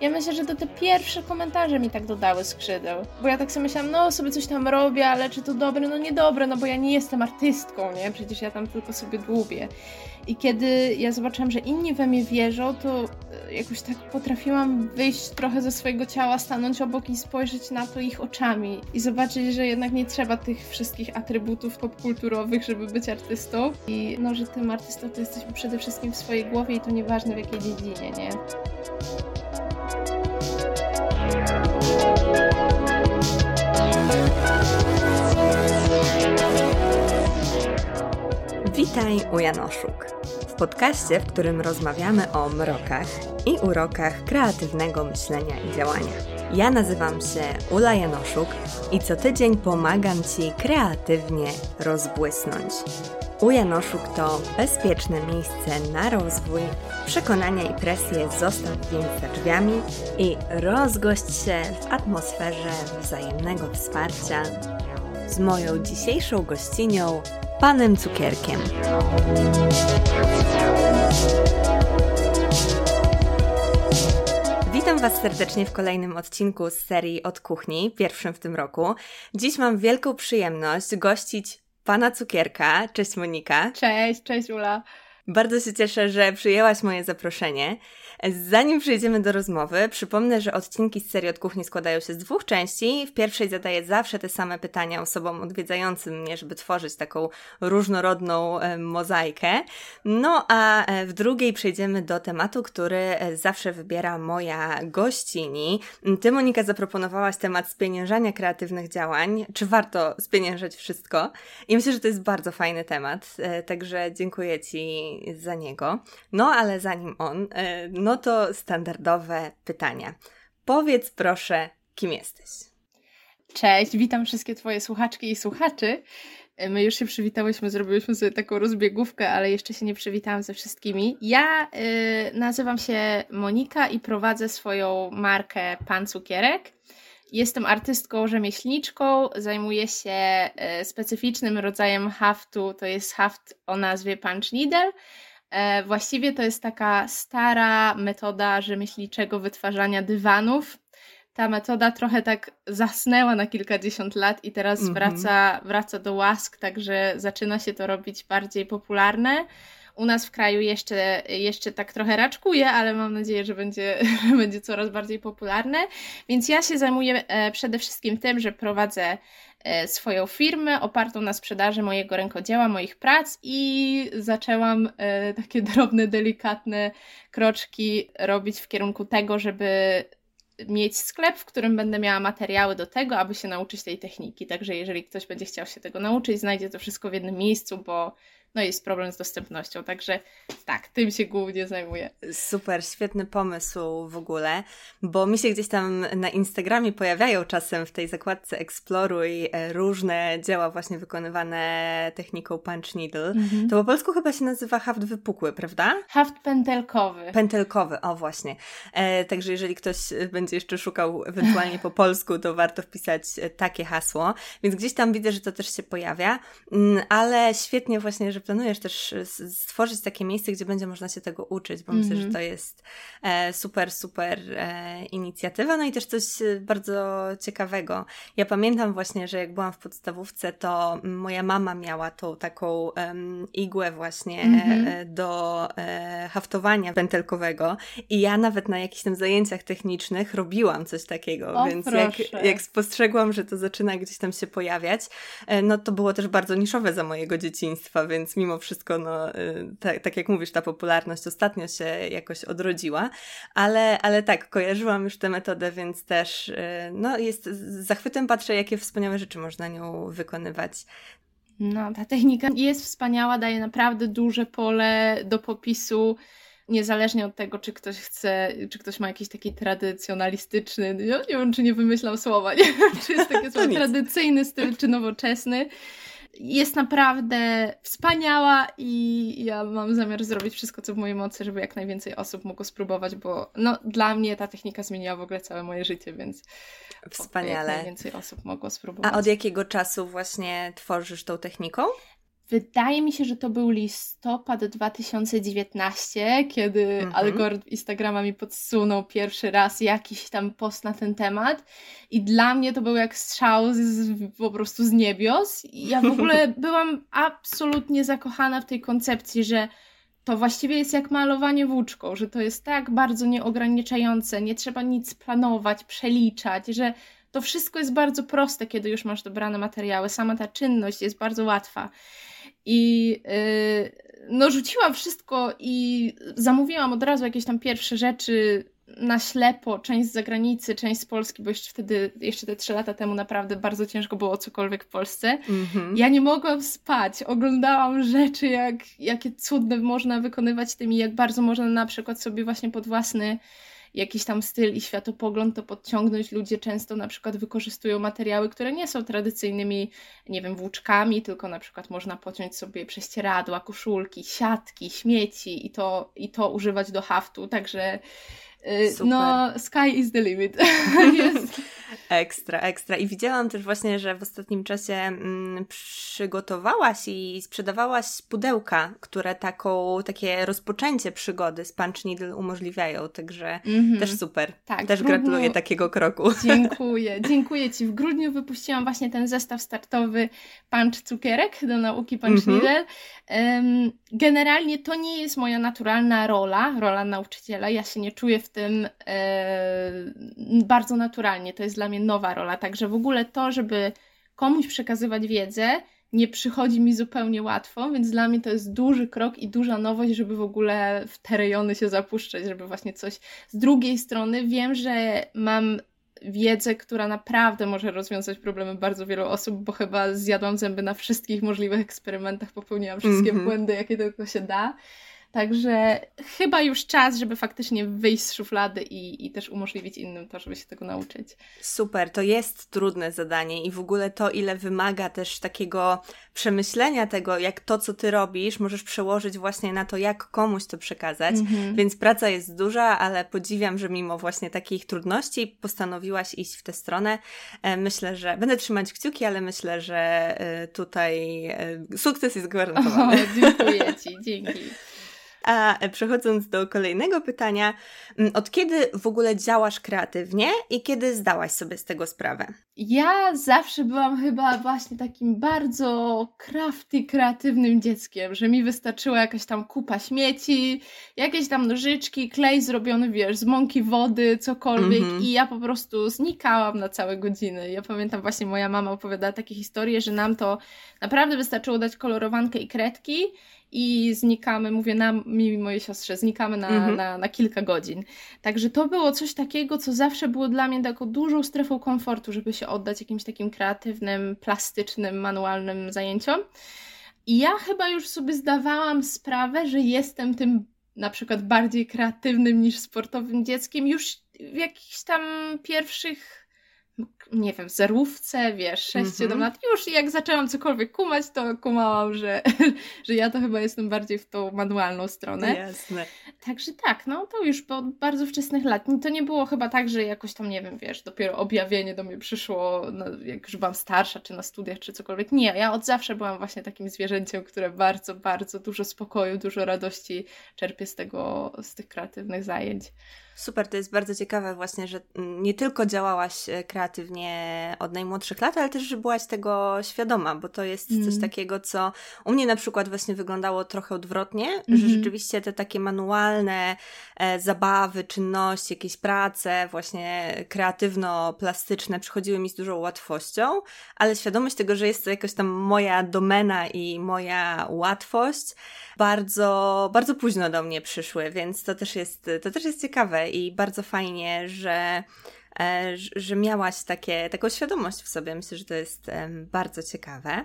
ja myślę, że to te pierwsze komentarze mi tak dodały skrzydeł. Bo ja tak sobie myślałam, no sobie coś tam robię, ale czy to dobre? No niedobre, no bo ja nie jestem artystką, nie? Przecież ja tam tylko sobie dłubię. I kiedy ja zobaczyłam, że inni we mnie wierzą, to e, jakoś tak potrafiłam wyjść trochę ze swojego ciała, stanąć obok i spojrzeć na to ich oczami i zobaczyć, że jednak nie trzeba tych wszystkich atrybutów popkulturowych, żeby być artystą. I no, że tym artystą to jesteśmy przede wszystkim w swojej głowie i to nieważne w jakiej dziedzinie, nie? Witaj u Janoszuk. W podcaście, w którym rozmawiamy o mrokach i urokach kreatywnego myślenia i działania. Ja nazywam się Ula Janoszuk i co tydzień pomagam Ci kreatywnie rozbłysnąć. U Janoszuk to bezpieczne miejsce na rozwój, przekonania i presję zostaw więc za drzwiami i rozgość się w atmosferze wzajemnego wsparcia z moją dzisiejszą gościnią panem cukierkiem. Witam Was serdecznie w kolejnym odcinku z serii Od Kuchni, pierwszym w tym roku. Dziś mam wielką przyjemność gościć pana cukierka. Cześć Monika. Cześć, cześć Ula. Bardzo się cieszę, że przyjęłaś moje zaproszenie. Zanim przejdziemy do rozmowy, przypomnę, że odcinki z serii od kuchni składają się z dwóch części. W pierwszej zadaję zawsze te same pytania osobom odwiedzającym mnie, żeby tworzyć taką różnorodną e, mozaikę. No a e, w drugiej przejdziemy do tematu, który e, zawsze wybiera moja gościni. Ty, Monika, zaproponowałaś temat spieniężania kreatywnych działań. Czy warto spieniężać wszystko? I myślę, że to jest bardzo fajny temat, także dziękuję Ci za niego. No ale zanim on, no to standardowe pytania. Powiedz proszę, kim jesteś? Cześć, witam wszystkie Twoje słuchaczki i słuchaczy. My już się przywitałyśmy, zrobiłyśmy sobie taką rozbiegówkę, ale jeszcze się nie przywitałam ze wszystkimi. Ja y, nazywam się Monika i prowadzę swoją markę Pan Cukierek. Jestem artystką, rzemieślniczką, zajmuję się y, specyficznym rodzajem haftu, to jest haft o nazwie Punch Needle. E, właściwie to jest taka stara metoda rzemieślniczego wytwarzania dywanów. Ta metoda trochę tak zasnęła na kilkadziesiąt lat i teraz mm -hmm. wraca, wraca do łask, także zaczyna się to robić bardziej popularne. U nas w kraju jeszcze, jeszcze tak trochę raczkuje, ale mam nadzieję, że będzie, będzie coraz bardziej popularne. Więc ja się zajmuję e, przede wszystkim tym, że prowadzę E, swoją firmę opartą na sprzedaży mojego rękodzieła, moich prac i zaczęłam e, takie drobne, delikatne kroczki robić w kierunku tego, żeby mieć sklep, w którym będę miała materiały do tego, aby się nauczyć tej techniki. Także jeżeli ktoś będzie chciał się tego nauczyć, znajdzie to wszystko w jednym miejscu, bo no jest problem z dostępnością, także tak, tym się głównie zajmuję. Super, świetny pomysł w ogóle, bo mi się gdzieś tam na Instagramie pojawiają czasem w tej zakładce Exploruj e, różne dzieła właśnie wykonywane techniką punch needle. Mhm. To po polsku chyba się nazywa haft wypukły, prawda? Haft pętelkowy. Pętelkowy, o właśnie. E, także jeżeli ktoś będzie jeszcze szukał ewentualnie po polsku, to warto wpisać e, takie hasło. Więc gdzieś tam widzę, że to też się pojawia, mm, ale świetnie właśnie, że że planujesz też e, stworzyć takie miejsce, gdzie będzie można się tego uczyć, bo mm -hmm. myślę, że mhm. to jest e, super, super e, inicjatywa, no i też coś bardzo ciekawego. Ja pamiętam właśnie, że jak byłam w podstawówce, to moja mama miała tą taką igłę właśnie mm -hmm. do haftowania pętelkowego i ja nawet na jakichś tam zajęciach technicznych robiłam coś takiego, o, więc jak, jak spostrzegłam, że to zaczyna gdzieś tam się pojawiać, no to było też bardzo niszowe za mojego dzieciństwa, więc więc mimo wszystko, no, tak, tak jak mówisz, ta popularność ostatnio się jakoś odrodziła, ale, ale tak, kojarzyłam już tę metodę, więc też, y, no, jest, z zachwytem patrzę, jakie wspaniałe rzeczy można nią wykonywać. No, ta technika jest wspaniała, daje naprawdę duże pole do popisu niezależnie od tego, czy ktoś chce, czy ktoś ma jakiś taki tradycjonalistyczny, ja nie wiem, czy nie wymyślam słowa, nie wiem, czy jest taki słowo tradycyjny styl, czy nowoczesny jest naprawdę wspaniała i ja mam zamiar zrobić wszystko, co w mojej mocy, żeby jak najwięcej osób mogło spróbować, bo no, dla mnie ta technika zmieniła w ogóle całe moje życie, więc wspaniale. Jak najwięcej osób mogło spróbować. A od jakiego czasu właśnie tworzysz tą techniką? Wydaje mi się, że to był listopad 2019, kiedy mhm. algorytm Instagrama mi podsunął pierwszy raz jakiś tam post na ten temat i dla mnie to był jak strzał z, po prostu z niebios. I ja w ogóle byłam absolutnie zakochana w tej koncepcji, że to właściwie jest jak malowanie włóczką, że to jest tak bardzo nieograniczające, nie trzeba nic planować, przeliczać, że to wszystko jest bardzo proste, kiedy już masz dobrane materiały. Sama ta czynność jest bardzo łatwa. I yy, no, rzuciłam wszystko i zamówiłam od razu jakieś tam pierwsze rzeczy na ślepo, część z zagranicy, część z Polski, bo jeszcze wtedy, jeszcze te trzy lata temu naprawdę bardzo ciężko było cokolwiek w Polsce. Mm -hmm. Ja nie mogłam spać, oglądałam rzeczy, jak, jakie cudne można wykonywać tymi, jak bardzo można na przykład sobie właśnie pod własny jakiś tam styl i światopogląd to podciągnąć. Ludzie często na przykład wykorzystują materiały, które nie są tradycyjnymi, nie wiem, włóczkami, tylko na przykład można pociąć sobie prześcieradła, koszulki, siatki, śmieci i to, i to używać do haftu. Także Super. No, sky is the limit. jest. Ekstra, ekstra. I widziałam też właśnie, że w ostatnim czasie mm, przygotowałaś i sprzedawałaś pudełka, które taką, takie rozpoczęcie przygody z Punch Needle umożliwiają, także mm-hmm. też super. Tak, też grudniu... gratuluję takiego kroku. Dziękuję, dziękuję Ci. W grudniu wypuściłam właśnie ten zestaw startowy Punch Cukierek do nauki Punch mm-hmm. Needle. Um, generalnie to nie jest moja naturalna rola, rola nauczyciela. Ja się nie czuję w tym e, bardzo naturalnie. To jest dla mnie nowa rola. Także w ogóle to, żeby komuś przekazywać wiedzę, nie przychodzi mi zupełnie łatwo, więc dla mnie to jest duży krok i duża nowość, żeby w ogóle w te rejony się zapuszczać, żeby właśnie coś. Z drugiej strony wiem, że mam wiedzę, która naprawdę może rozwiązać problemy bardzo wielu osób, bo chyba zjadłam zęby na wszystkich możliwych eksperymentach, popełniłam wszystkie mm -hmm. błędy, jakie tylko się da. Także chyba już czas, żeby faktycznie wyjść z szuflady i, i też umożliwić innym to, żeby się tego nauczyć. Super, to jest trudne zadanie i w ogóle to, ile wymaga też takiego przemyślenia tego, jak to, co ty robisz, możesz przełożyć właśnie na to, jak komuś to przekazać. Mhm. Więc praca jest duża, ale podziwiam, że mimo właśnie takich trudności postanowiłaś iść w tę stronę. E, myślę, że będę trzymać kciuki, ale myślę, że e, tutaj e, sukces jest gwarantowany. O, dziękuję Ci, dzięki. A przechodząc do kolejnego pytania, mm, od kiedy w ogóle działasz kreatywnie i kiedy zdałaś sobie z tego sprawę? Ja zawsze byłam chyba właśnie takim bardzo crafty, kreatywnym dzieckiem, że mi wystarczyła jakaś tam kupa śmieci, jakieś tam nożyczki, klej zrobiony, wiesz, z mąki wody, cokolwiek mm -hmm. i ja po prostu znikałam na całe godziny. Ja pamiętam właśnie moja mama opowiadała takie historie, że nam to naprawdę wystarczyło dać kolorowankę i kredki i znikamy, mówię nam, mi i mojej siostrze, znikamy na, mhm. na, na kilka godzin. Także to było coś takiego, co zawsze było dla mnie taką dużą strefą komfortu, żeby się oddać jakimś takim kreatywnym, plastycznym, manualnym zajęciom. I ja chyba już sobie zdawałam sprawę, że jestem tym na przykład bardziej kreatywnym niż sportowym dzieckiem już w jakichś tam pierwszych nie wiem, zerówce, wiesz, 6-7 mm -hmm. lat, już jak zaczęłam cokolwiek kumać, to kumałam, że, że ja to chyba jestem bardziej w tą manualną stronę. Jasne. Także tak, no to już po bardzo wczesnych lat. To nie było chyba tak, że jakoś tam, nie wiem, wiesz, dopiero objawienie do mnie przyszło, no, jak już byłam starsza, czy na studiach, czy cokolwiek. Nie, ja od zawsze byłam właśnie takim zwierzęciem, które bardzo, bardzo dużo spokoju, dużo radości czerpie z tego, z tych kreatywnych zajęć. Super, to jest bardzo ciekawe właśnie, że nie tylko działałaś e, od najmłodszych lat, ale też, że byłaś tego świadoma, bo to jest mm. coś takiego, co u mnie na przykład właśnie wyglądało trochę odwrotnie, mm -hmm. że mhm. rzeczywiście te takie manualne e, zabawy, czynności, jakieś prace właśnie kreatywno-plastyczne przychodziły mi z dużą łatwością, ale świadomość tego, że jest to jakaś tam moja domena i moja łatwość, bardzo, bardzo późno do mnie przyszły, więc to też jest, to też jest ciekawe i bardzo fajnie, że, że miałaś takie, taką świadomość w sobie. Myślę, że to jest bardzo ciekawe.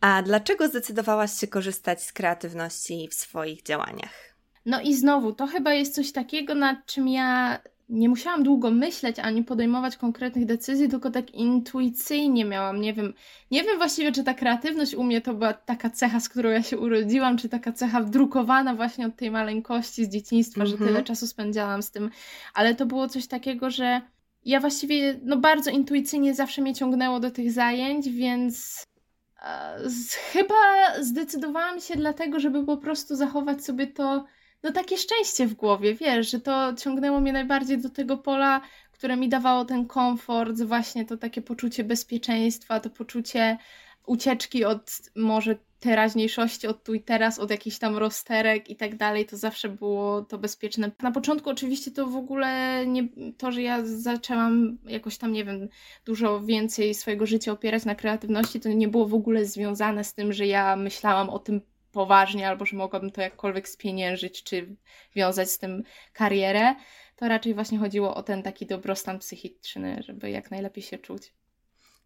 A dlaczego zdecydowałaś się korzystać z kreatywności w swoich działaniach? No i znowu, to chyba jest coś takiego, nad czym ja nie musiałam długo myśleć ani podejmować konkretnych decyzji, tylko tak intuicyjnie miałam, nie wiem, nie wiem właściwie, czy ta kreatywność u mnie to była taka cecha, z którą ja się urodziłam, czy taka cecha wdrukowana właśnie od tej maleńkości z dzieciństwa, mm -hmm. że tyle mhm. czasu spędzałam z tym, ale to było coś takiego, że ja właściwie, no bardzo intuicyjnie zawsze mnie ciągnęło do tych zajęć, więc Chyba zdecydowałam się dlatego, żeby po prostu zachować sobie to, no takie szczęście w głowie, wiesz, że to ciągnęło mnie najbardziej do tego pola, które mi dawało ten komfort, właśnie to takie poczucie bezpieczeństwa, to poczucie ucieczki od może teraźniejszości, od tu i teraz, od jakichś tam rozterek i tak dalej, to zawsze było to bezpieczne. Na początku oczywiście to w ogóle nie, to, że ja zaczęłam jakoś tam, nie wiem, dużo więcej swojego życia opierać na kreatywności, to nie było w ogóle związane z tym, że ja myślałam o tym poważnie, albo że mogłabym to jakkolwiek spieniężyć, czy wiązać z tym karierę. To raczej właśnie chodziło o ten taki dobrostan psychiczny, żeby jak najlepiej się czuć.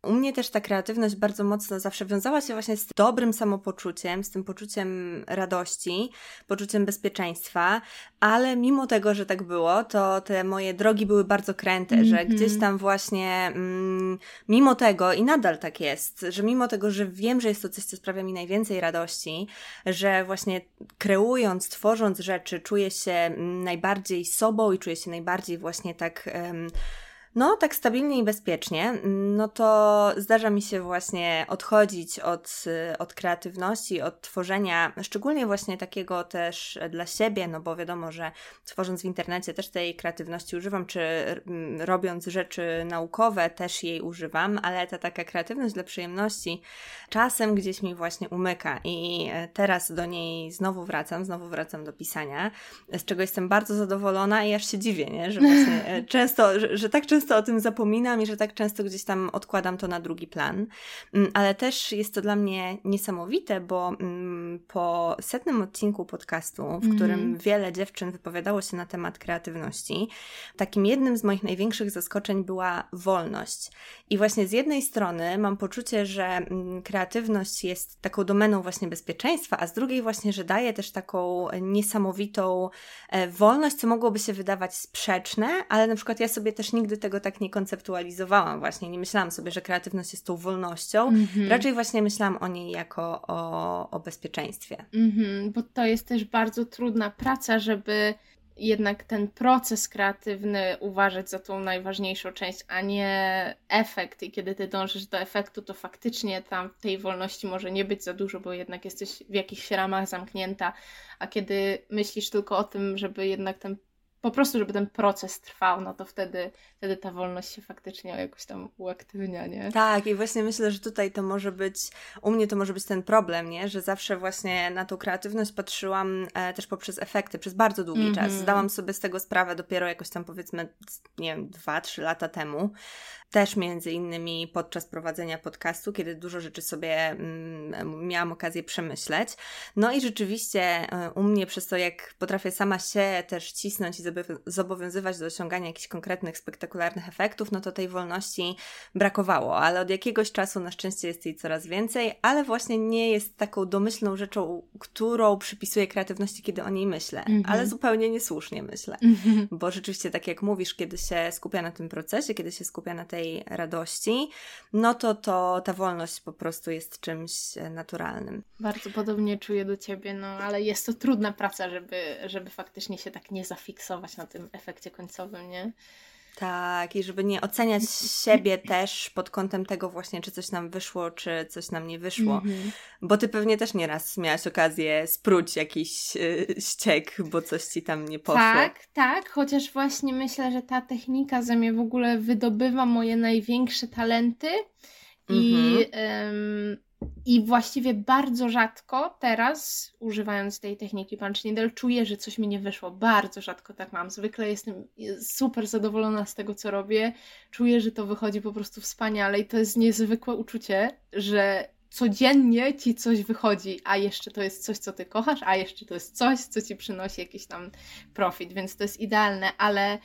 U mnie też ta kreatywność bardzo mocno zawsze wiązała się właśnie z dobrym samopoczuciem, z tym poczuciem radości, poczuciem bezpieczeństwa, ale mimo tego, że tak było, to te moje drogi były bardzo kręte, mm -hmm. że mhm. gdzieś tam właśnie mm, mimo tego i nadal tak jest, że mimo tego, że wiem, że jest to coś, co sprawia mi najwięcej radości, że właśnie kreując, tworząc rzeczy, czuję się mm, najbardziej sobą i czuję się najbardziej właśnie tak. Um, no, tak stabilnie i bezpiecznie, no to zdarza mi się właśnie odchodzić od, od kreatywności, od tworzenia, szczególnie właśnie takiego też dla siebie, no bo wiadomo, że tworząc w internecie też tej kreatywności używam, czy mm, robiąc rzeczy naukowe też jej używam, ale ta taka kreatywność dla przyjemności czasem gdzieś mi właśnie umyka i teraz do niej znowu wracam, znowu wracam do pisania, z czego jestem bardzo zadowolona i aż się dziwię, nie? że właśnie e, często, że, że tak często często o tym zapominam i że tak często gdzieś tam odkładam to na drugi plan. Mm, ale też jest to dla mnie niesamowite, bo mm, po setnym odcinku podcastu, w mm. którym wiele dziewczyn wypowiadało się na temat kreatywności, takim jednym z moich największych zaskoczeń była wolność. I właśnie z jednej strony mam poczucie, że mm, kreatywność jest taką domeną właśnie bezpieczeństwa, a z drugiej właśnie, że daje też taką niesamowitą e, wolność, co mogłoby się wydawać sprzeczne, ale na przykład ja sobie też nigdy tego tak nie konceptualizowałam właśnie, nie myślałam sobie, że kreatywność jest tą wolnością, mm -hmm. raczej właśnie myślałam o niej jako o, o bezpieczeństwie. Mm -hmm, bo to jest też bardzo trudna praca, żeby jednak ten proces kreatywny uważać za tą najważniejszą część, a nie efekt. I kiedy ty dążysz do efektu, to faktycznie tam tej wolności może nie być za dużo, bo jednak jesteś w jakichś ramach zamknięta. A kiedy myślisz tylko o tym, żeby jednak ten po prostu, żeby ten proces trwał, no to wtedy, wtedy ta wolność się faktycznie jakoś tam uaktywnia, nie? Tak, i właśnie myślę, że tutaj to może być, u mnie to może być ten problem, nie? Że zawsze właśnie na tą kreatywność patrzyłam e, też poprzez efekty, przez bardzo długi mm -hmm. czas. Zdałam sobie z tego sprawę dopiero jakoś tam powiedzmy, nie wiem, dwa, trzy lata temu, też między innymi podczas prowadzenia podcastu, kiedy dużo rzeczy sobie mm, miałam okazję przemyśleć. No i rzeczywiście e, u mnie przez to, jak potrafię sama się też cisnąć i zobowiązywać do osiągania jakichś konkretnych, spektakularnych efektów, no to tej wolności brakowało, ale od jakiegoś czasu na szczęście jest jej coraz więcej, ale właśnie nie jest taką domyślną rzeczą, którą przypisuję kreatywności, kiedy o niej myślę, mm -hmm. ale zupełnie niesłusznie myślę, mm -hmm. bo rzeczywiście tak jak mówisz, kiedy się skupia na tym procesie, kiedy się skupia na tej tej radości, no to, to ta wolność po prostu jest czymś e, naturalnym. Bardzo podobnie czuję do Ciebie, no ale jest to trudna praca, żeby, żeby faktycznie się tak nie zafiksować na tym efekcie końcowym, nie? Tak, i żeby nie oceniać siebie też pod kątem tego właśnie, czy coś nam wyszło, czy coś nam nie wyszło. Mm -hmm. Bo ty pewnie też nieraz miałaś okazję spróć jakiś yy, ściek, bo coś ci tam nie poszło. Tak, tak, chociaż właśnie myślę, że ta technika ze mnie w ogóle wydobywa moje największe talenty i mm -hmm. I właściwie bardzo rzadko teraz, używając tej techniki punch needle, czuję, że coś mi nie wyszło. Bardzo rzadko tak mam. Zwykle jestem super zadowolona z tego, co robię. Czuję, że to wychodzi po prostu wspaniale i to jest niezwykłe uczucie, że codziennie ci coś wychodzi, a jeszcze to jest coś, co ty kochasz, a jeszcze to jest coś, co ci przynosi jakiś tam profit, więc to jest idealne, ale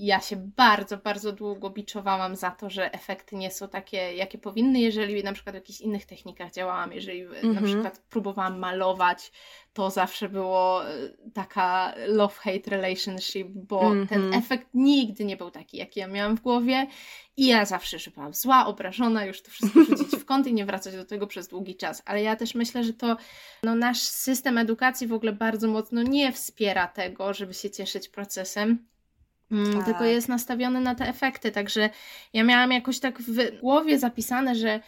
ja się bardzo, bardzo długo biczowałam za to, że efekty nie są takie, jakie powinny, jeżeli na przykład w jakichś innych technikach działałam, jeżeli mm -hmm. na mhm. przykład próbowałam malować, to zawsze było e, taka love-hate relationship, bo mm -hmm. ten efekt nigdy nie był taki, jaki ja miałam w głowie i ja zawsze, że byłam zła, obrażona, już to wszystko rzucić w kąt i nie wracać do tego przez długi czas. Ale ja też myślę, że to no, nasz system edukacji w ogóle bardzo mocno nie wspiera tego, żeby się cieszyć procesem tak. Tylko jest nastawiony na te efekty. Także ja miałam jakoś tak w głowie zapisane, że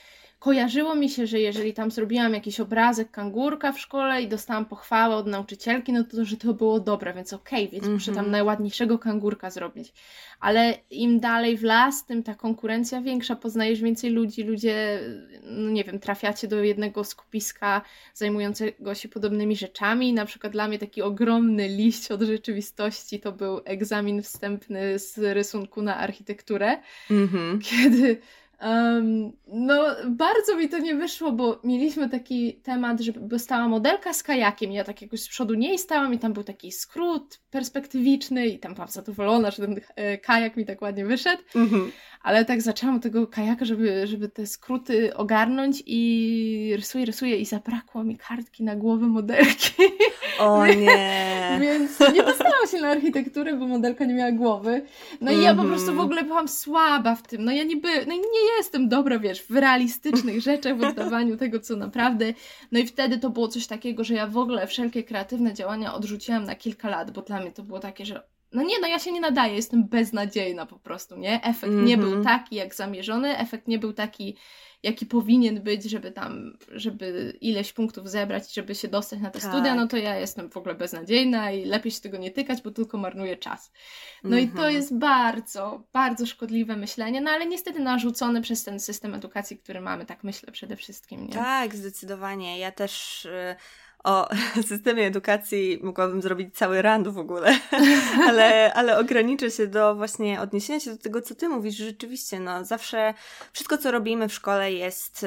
kojarzyło mi się, że jeżeli tam zrobiłam jakiś obrazek kangurka w szkole i dostałam pochwałę od nauczycielki, no to, że to było dobre, więc okej, okay, więc mm -hmm. muszę tam mhm. najładniejszego kangurka zrobić. Ale im dalej w las, tym ta konkurencja większa, poznajesz więcej ludzi, ludzie, no nie wiem, trafiacie do jednego skupiska zajmującego się podobnymi rzeczami. Na przykład dla mnie taki ogromny liść od rzeczywistości to był egzamin wstępny z rysunku na architekturę, mm -hmm. kiedy Um, no, bardzo mi to nie wyszło, bo mieliśmy taki temat, że stała modelka z kajakiem. Ja tak jakoś z przodu niej stałam i tam był taki skrót perspektywiczny i tam byłam zadowolona, że ten e, kajak mi tak ładnie wyszedł. Mm-hmm. Ale tak zaczęłam tego kajaka, żeby, żeby te skróty ogarnąć i rysuję, rysuję i zabrakło mi kartki na głowę modelki. O nie! Więc nie dostałam się na architekturę, bo modelka nie miała głowy. No i ja po prostu w mhm. ogóle byłam słaba w tym. No ja niby, no nie jestem dobra, wiesz, w realistycznych rzeczach, w oddawaniu tego, co naprawdę. No i wtedy to było coś takiego, że ja w ogóle wszelkie kreatywne działania odrzuciłam na kilka lat, bo dla mnie to było takie, że no nie, no ja się nie nadaję, jestem beznadziejna po prostu, nie? Efekt mm -hmm. nie był mhm. taki jak zamierzony, efekt nie był taki, jaki powinien być, żeby tam, żeby ileś punktów zebrać, żeby się dostać na te tak. studia, no to ja jestem w ogóle beznadziejna i lepiej się tego nie tykać, bo tylko marnuję czas. No -hmm. i to mhm. jest bardzo, bardzo szkodliwe myślenie, no ale niestety narzucone przez ten system edukacji, który mamy, tak myślę przede wszystkim, nie? Tak, zdecydowanie. Ja też... Y o systemie edukacji mogłabym zrobić cały rand w ogóle, ale, ale ograniczę się do właśnie odniesienia się do tego, co ty mówisz. Rzeczywiście, no zawsze wszystko, co robimy w szkole jest,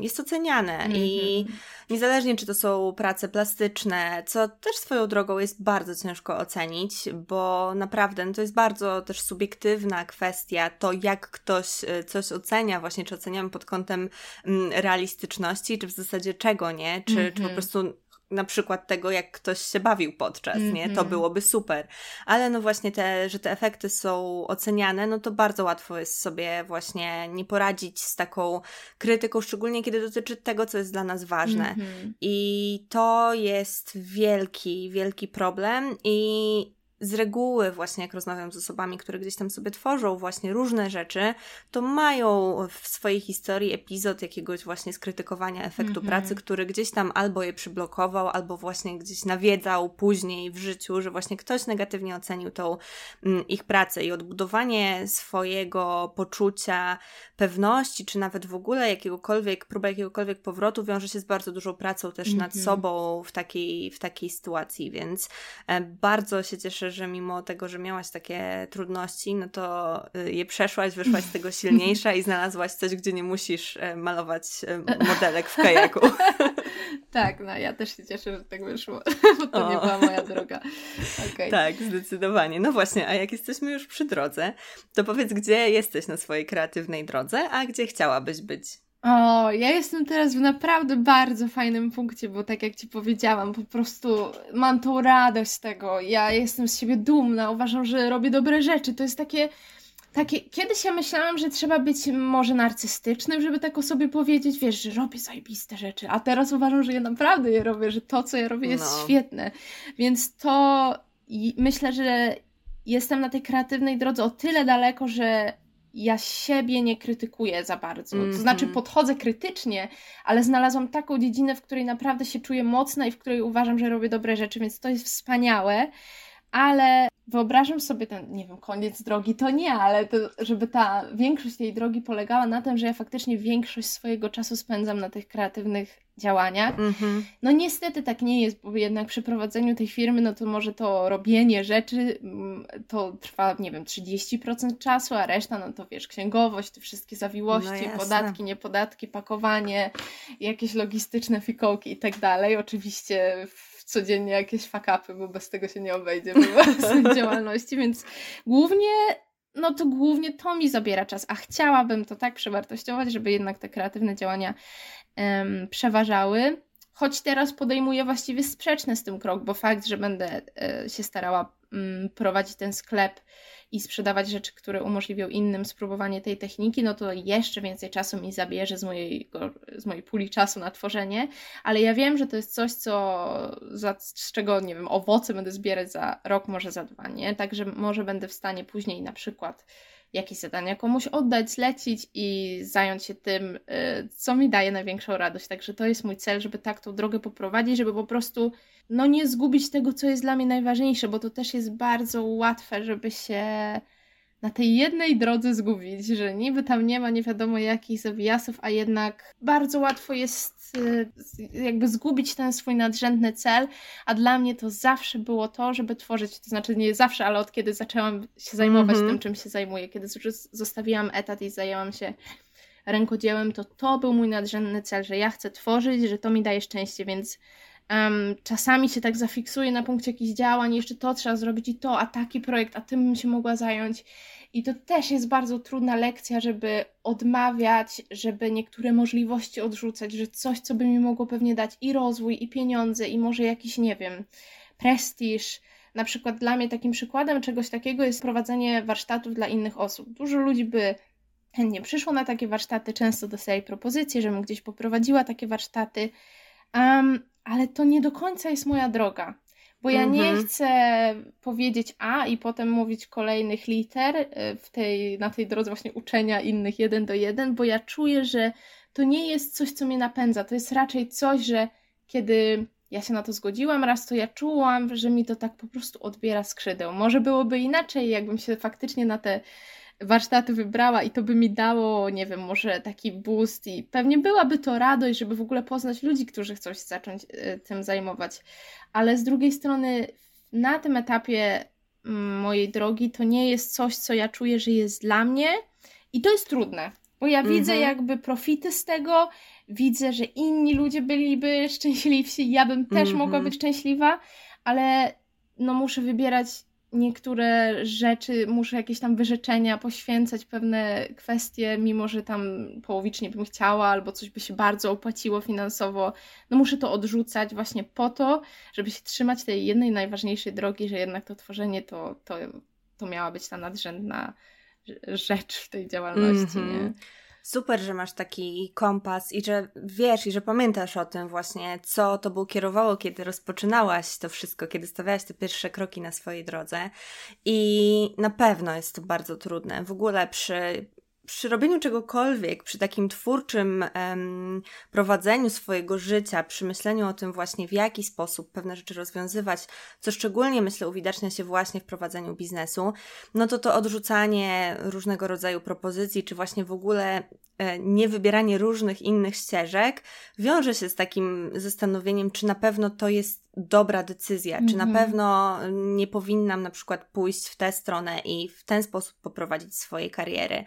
jest oceniane mm -hmm. i mhm. niezależnie, czy to są prace plastyczne, co też swoją drogą jest bardzo ciężko ocenić, bo naprawdę no to jest bardzo też subiektywna kwestia, to jak ktoś y, coś ocenia, właśnie czy oceniamy pod kątem realistyczności, czy w zasadzie czego, nie? Czy, mm -hmm. czy po mhm. prostu na przykład tego, jak ktoś się bawił podczas, mm -hmm. nie? To mhm. byłoby super. Ale no właśnie te, że te efekty są oceniane, no to bardzo łatwo jest sobie właśnie nie poradzić z taką krytyką, szczególnie kiedy dotyczy tego, co jest dla nas ważne. Mm -hmm. I to jest wielki, wielki problem i z reguły właśnie jak rozmawiam z osobami, które gdzieś tam sobie tworzą właśnie różne rzeczy, to mają w swojej historii epizod jakiegoś właśnie skrytykowania efektu mm -hmm. pracy, który gdzieś tam albo je przyblokował, albo właśnie gdzieś nawiedzał później w życiu, że właśnie ktoś negatywnie ocenił tą mm, ich pracę i odbudowanie swojego poczucia pewności, czy nawet w ogóle jakiegokolwiek, próba jakiegokolwiek powrotu wiąże się z bardzo dużą pracą też mm -hmm. nad mhm. sobą w takiej, w takiej sytuacji, więc e, bardzo się cieszę, że mimo tego, że miałaś takie trudności, no to y, je przeszłaś, wyszłaś z tego silniejsza i znalazłaś coś, gdzie nie musisz e, malować e, modelek w kajaku. tak, no ja też się cieszę, że tak wyszło, bo to o. nie była moja droga. Okay. Tak, zdecydowanie. No właśnie, a jak jesteśmy już przy drodze, to powiedz, gdzie jesteś na swojej kreatywnej drodze, a gdzie chciałabyś być? O, ja jestem teraz w naprawdę bardzo fajnym punkcie, bo tak jak Ci powiedziałam, po prostu mam tą radość z tego. Ja jestem z siebie dumna, uważam, że robię dobre rzeczy. To jest takie. Takie, kiedyś ja myślałam, że trzeba być może narcystycznym, żeby tak o sobie powiedzieć, wiesz, że robię zajebiste rzeczy, a teraz uważam, że ja naprawdę je robię, że to, co ja robię jest no. świetne. Więc to myślę, że jestem na tej kreatywnej drodze o tyle daleko, że ja siebie nie krytykuję za bardzo. Mm -hmm. To znaczy, mhm. podchodzę krytycznie, ale znalazłam taką dziedzinę, w której naprawdę się czuję mocna i w której uważam, że robię dobre rzeczy, więc to jest wspaniałe. Ale wyobrażam sobie ten, nie wiem, koniec drogi, to nie, ale to, żeby ta większość tej drogi polegała na tym, że ja faktycznie większość swojego czasu spędzam na tych kreatywnych działaniach. Mm-hmm. No niestety tak nie jest, bo jednak przy prowadzeniu tej firmy, no to może to robienie rzeczy mm, to trwa, nie wiem, 30% czasu, a reszta, no to wiesz, księgowość, te wszystkie zawiłości, no podatki, niepodatki, pakowanie, jakieś logistyczne fikołki i tak dalej. Oczywiście codziennie jakieś fakapy, bo bez tego się nie obejdzie w działalności, więc głównie no to głównie to mi zabiera czas, a chciałabym to tak przewartościować, żeby jednak te kreatywne działania um, przeważały. Choć teraz podejmuję właściwie sprzeczny z tym krok, bo fakt, że będę e, się starała um, prowadzić ten sklep i sprzedawać rzeczy, które umożliwią innym spróbowanie tej techniki, no to jeszcze więcej czasu mi zabierze z, mojej, z mojej puli czasu na tworzenie, ale ja wiem, że to jest coś, co, za, z czego, nie wiem, owoce będę zbierać za rok, może za dwa, nie? Także może będę w stanie później na przykład jakieś zadania komuś oddać, zlecić i zająć się tym, y, co mi daje największą radość. Także to jest mój cel, żeby tak tą drogę poprowadzić, żeby po prostu no nie zgubić tego, co jest dla mnie najważniejsze, bo to też jest bardzo łatwe, żeby się na tej jednej drodze zgubić, że niby tam nie ma nie wiadomo jakich zawijasów, a jednak bardzo łatwo jest y, jakby zgubić ten swój nadrzędny cel, a dla mnie to zawsze było to, żeby tworzyć, to znaczy nie zawsze, ale od kiedy zaczęłam się zajmować mm -hmm. tym, czym się zajmuję, kiedy zostawiłam etat i zajęłam się rękodziełem, to to był mój nadrzędny cel, że ja chcę tworzyć, że to mi daje szczęście, więc Um, czasami się tak zafiksuję na punkcie jakichś działań, jeszcze to trzeba zrobić i to, a taki projekt, a tym bym się mogła zająć. I to też jest bardzo trudna lekcja, żeby odmawiać, żeby niektóre możliwości odrzucać, że coś, co by mi mogło pewnie dać i rozwój, i pieniądze, i może jakiś, nie wiem, prestiż. Na przykład dla mnie takim przykładem czegoś takiego jest prowadzenie warsztatów dla innych osób. Dużo ludzi by chętnie przyszło na takie warsztaty, często dostaję propozycje, żebym gdzieś poprowadziła takie warsztaty. Um, ale to nie do końca jest moja droga. Bo ja nie mhm. chcę powiedzieć A i potem mówić kolejnych liter y, w tej, na tej drodze właśnie uczenia innych jeden do jeden, bo ja czuję, że to nie jest coś, co mnie napędza. To jest raczej coś, że kiedy ja się na to zgodziłam raz, to ja czułam, że mi to tak po prostu odbiera skrzydeł. Może byłoby inaczej, jakbym się faktycznie na te warsztaty wybrała i to by mi dało, nie wiem, może taki boost i pewnie byłaby to radość, żeby w ogóle poznać ludzi, którzy chcą się zacząć y, tym zajmować. Ale z drugiej strony na tym etapie mm, mojej drogi to nie jest coś, co ja czuję, że jest dla mnie i to jest trudne, bo ja widzę mhm. jakby profity z tego, widzę, że inni ludzie byliby szczęśliwsi, ja bym też mogła mhm. być szczęśliwa, ale no muszę wybierać niektóre rzeczy, muszę jakieś tam wyrzeczenia poświęcać pewne kwestie, mimo że tam połowicznie bym chciała, albo coś by się bardzo opłaciło finansowo, no muszę to odrzucać właśnie po to, żeby się trzymać tej jednej najważniejszej drogi, że jednak to tworzenie to, to, to miała być ta nadrzędna rzecz w tej działalności, mm -hmm. nie? Super, że masz taki kompas i że wiesz i że pamiętasz o tym właśnie, co to było kierowało, kiedy rozpoczynałaś to wszystko, kiedy stawiałaś te pierwsze kroki na swojej drodze. I na pewno jest to bardzo trudne. W ogóle przy przy robieniu czegokolwiek, przy takim twórczym em, prowadzeniu swojego życia, przy myśleniu o tym właśnie, w jaki sposób pewne rzeczy rozwiązywać, co szczególnie myślę uwidacznia się właśnie w prowadzeniu biznesu, no to to odrzucanie różnego rodzaju propozycji, czy właśnie w ogóle e, niewybieranie różnych innych ścieżek, wiąże się z takim zastanowieniem, czy na pewno to jest dobra decyzja, mm -hmm. czy na mhm. pewno nie powinnam na przykład pójść w tę stronę i w ten sposób poprowadzić swojej kariery.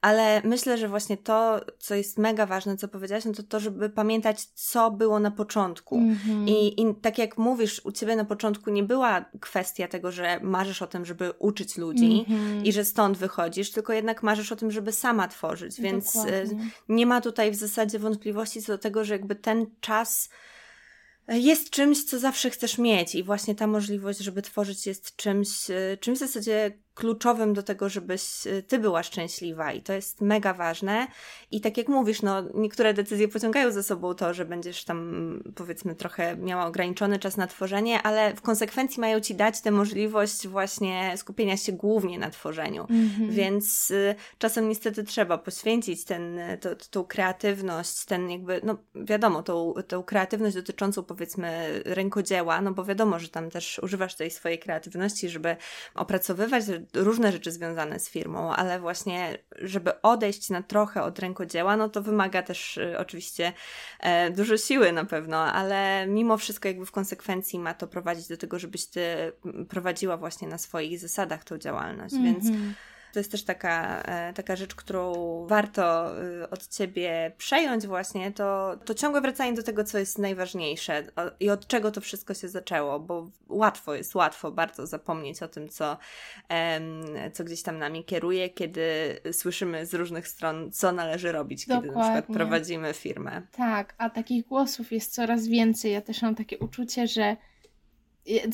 Ale myślę, że właśnie to, co jest mega ważne, co powiedziałaś, no to to, żeby pamiętać, co było na początku. Mm -hmm. I, I tak jak mówisz, u ciebie na początku nie była kwestia tego, że marzysz o tym, żeby uczyć ludzi mm -hmm. i że stąd wychodzisz, tylko jednak marzysz o tym, żeby sama tworzyć. Więc e, Dokładnie. nie ma tutaj w zasadzie wątpliwości co do tego, że jakby ten czas jest czymś, co zawsze chcesz mieć i właśnie ta możliwość, żeby tworzyć jest czymś, e, czymś w zasadzie kluczowym do tego, żebyś y, ty była szczęśliwa i to jest mega ważne. I tak jak mówisz, no niektóre decyzje pociągają za sobą to, że będziesz tam powiedzmy trochę miała ograniczony czas na tworzenie, ale w konsekwencji mają ci dać tę możliwość właśnie skupienia się głównie na tworzeniu. Mm-hmm. Więc y, czasem niestety trzeba poświęcić ten, to, tą kreatywność, ten jakby, no wiadomo, tą, tą kreatywność dotyczącą powiedzmy rękodzieła, no bo wiadomo, że tam też używasz tej swojej kreatywności, żeby opracowywać różne rzeczy związane z firmą, ale właśnie, żeby odejść na trochę od rękodzieła, no to wymaga też y, oczywiście e, dużo siły na pewno, ale mimo wszystko jakby w konsekwencji ma to prowadzić do tego, żebyś ty prowadziła właśnie na swoich zasadach tą działalność, mm -hmm. więc mhm. To jest też taka, e, taka rzecz, którą warto y, od ciebie przejąć, właśnie to, to ciągłe wracanie do tego, co jest najważniejsze i od czego to wszystko się zaczęło, bo łatwo jest, łatwo bardzo zapomnieć o tym, co, co gdzieś tam nami kieruje, kiedy słyszymy z różnych stron, co należy robić, Dokładnie. kiedy na przykład prowadzimy firmę. Tak, a takich głosów jest coraz więcej. Ja też mam takie uczucie, że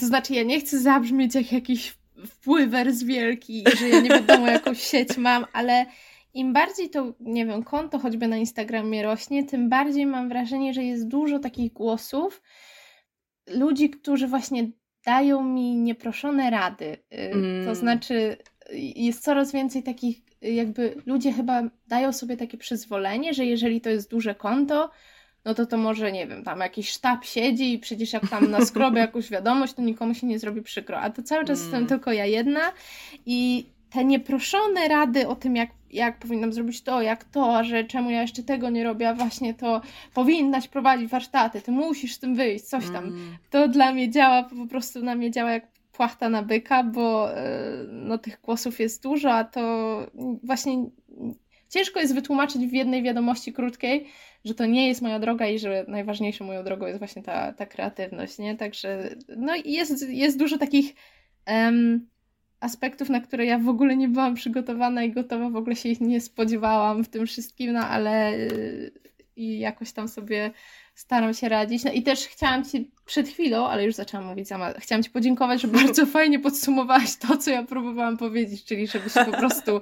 to znaczy, ja nie chcę zabrzmieć jak jakiś wpływers wielki, że ja nie wiadomo jakąś sieć mam, ale im bardziej to, nie wiem, konto choćby na Instagramie rośnie, tym bardziej mam wrażenie, że jest dużo takich głosów ludzi, którzy właśnie dają mi nieproszone rady. Y, mm. To znaczy, jest coraz więcej takich jakby ludzie chyba dają sobie takie przyzwolenie, że jeżeli to jest duże konto, no to to może, nie wiem, tam jakiś sztab siedzi i przecież jak tam na skrobie jakąś wiadomość, to nikomu się nie zrobi przykro. A to cały czas mm. jestem tylko ja jedna i te nieproszone rady o tym, jak, jak powinnam zrobić to, jak to, że czemu ja jeszcze tego nie robię, a właśnie to powinnaś prowadzić warsztaty, ty musisz z tym wyjść, coś tam. Mm. To dla mnie działa, po prostu na mnie działa jak płachta na byka, bo e, no, tych głosów jest dużo, a to właśnie ciężko jest wytłumaczyć w jednej wiadomości krótkiej, że to nie jest moja droga i że najważniejszą moją drogą jest właśnie ta, ta kreatywność, nie? Także no jest, jest dużo takich um, aspektów, na które ja w ogóle nie byłam przygotowana i gotowa, w ogóle się ich nie spodziewałam w tym wszystkim, no ale yy, i jakoś tam sobie staram się radzić. No i też chciałam Ci przed chwilą, ale już zaczęłam mówić sama, chciałam Ci podziękować, że bardzo fajnie podsumowałaś to, co ja próbowałam powiedzieć, czyli żeby się po prostu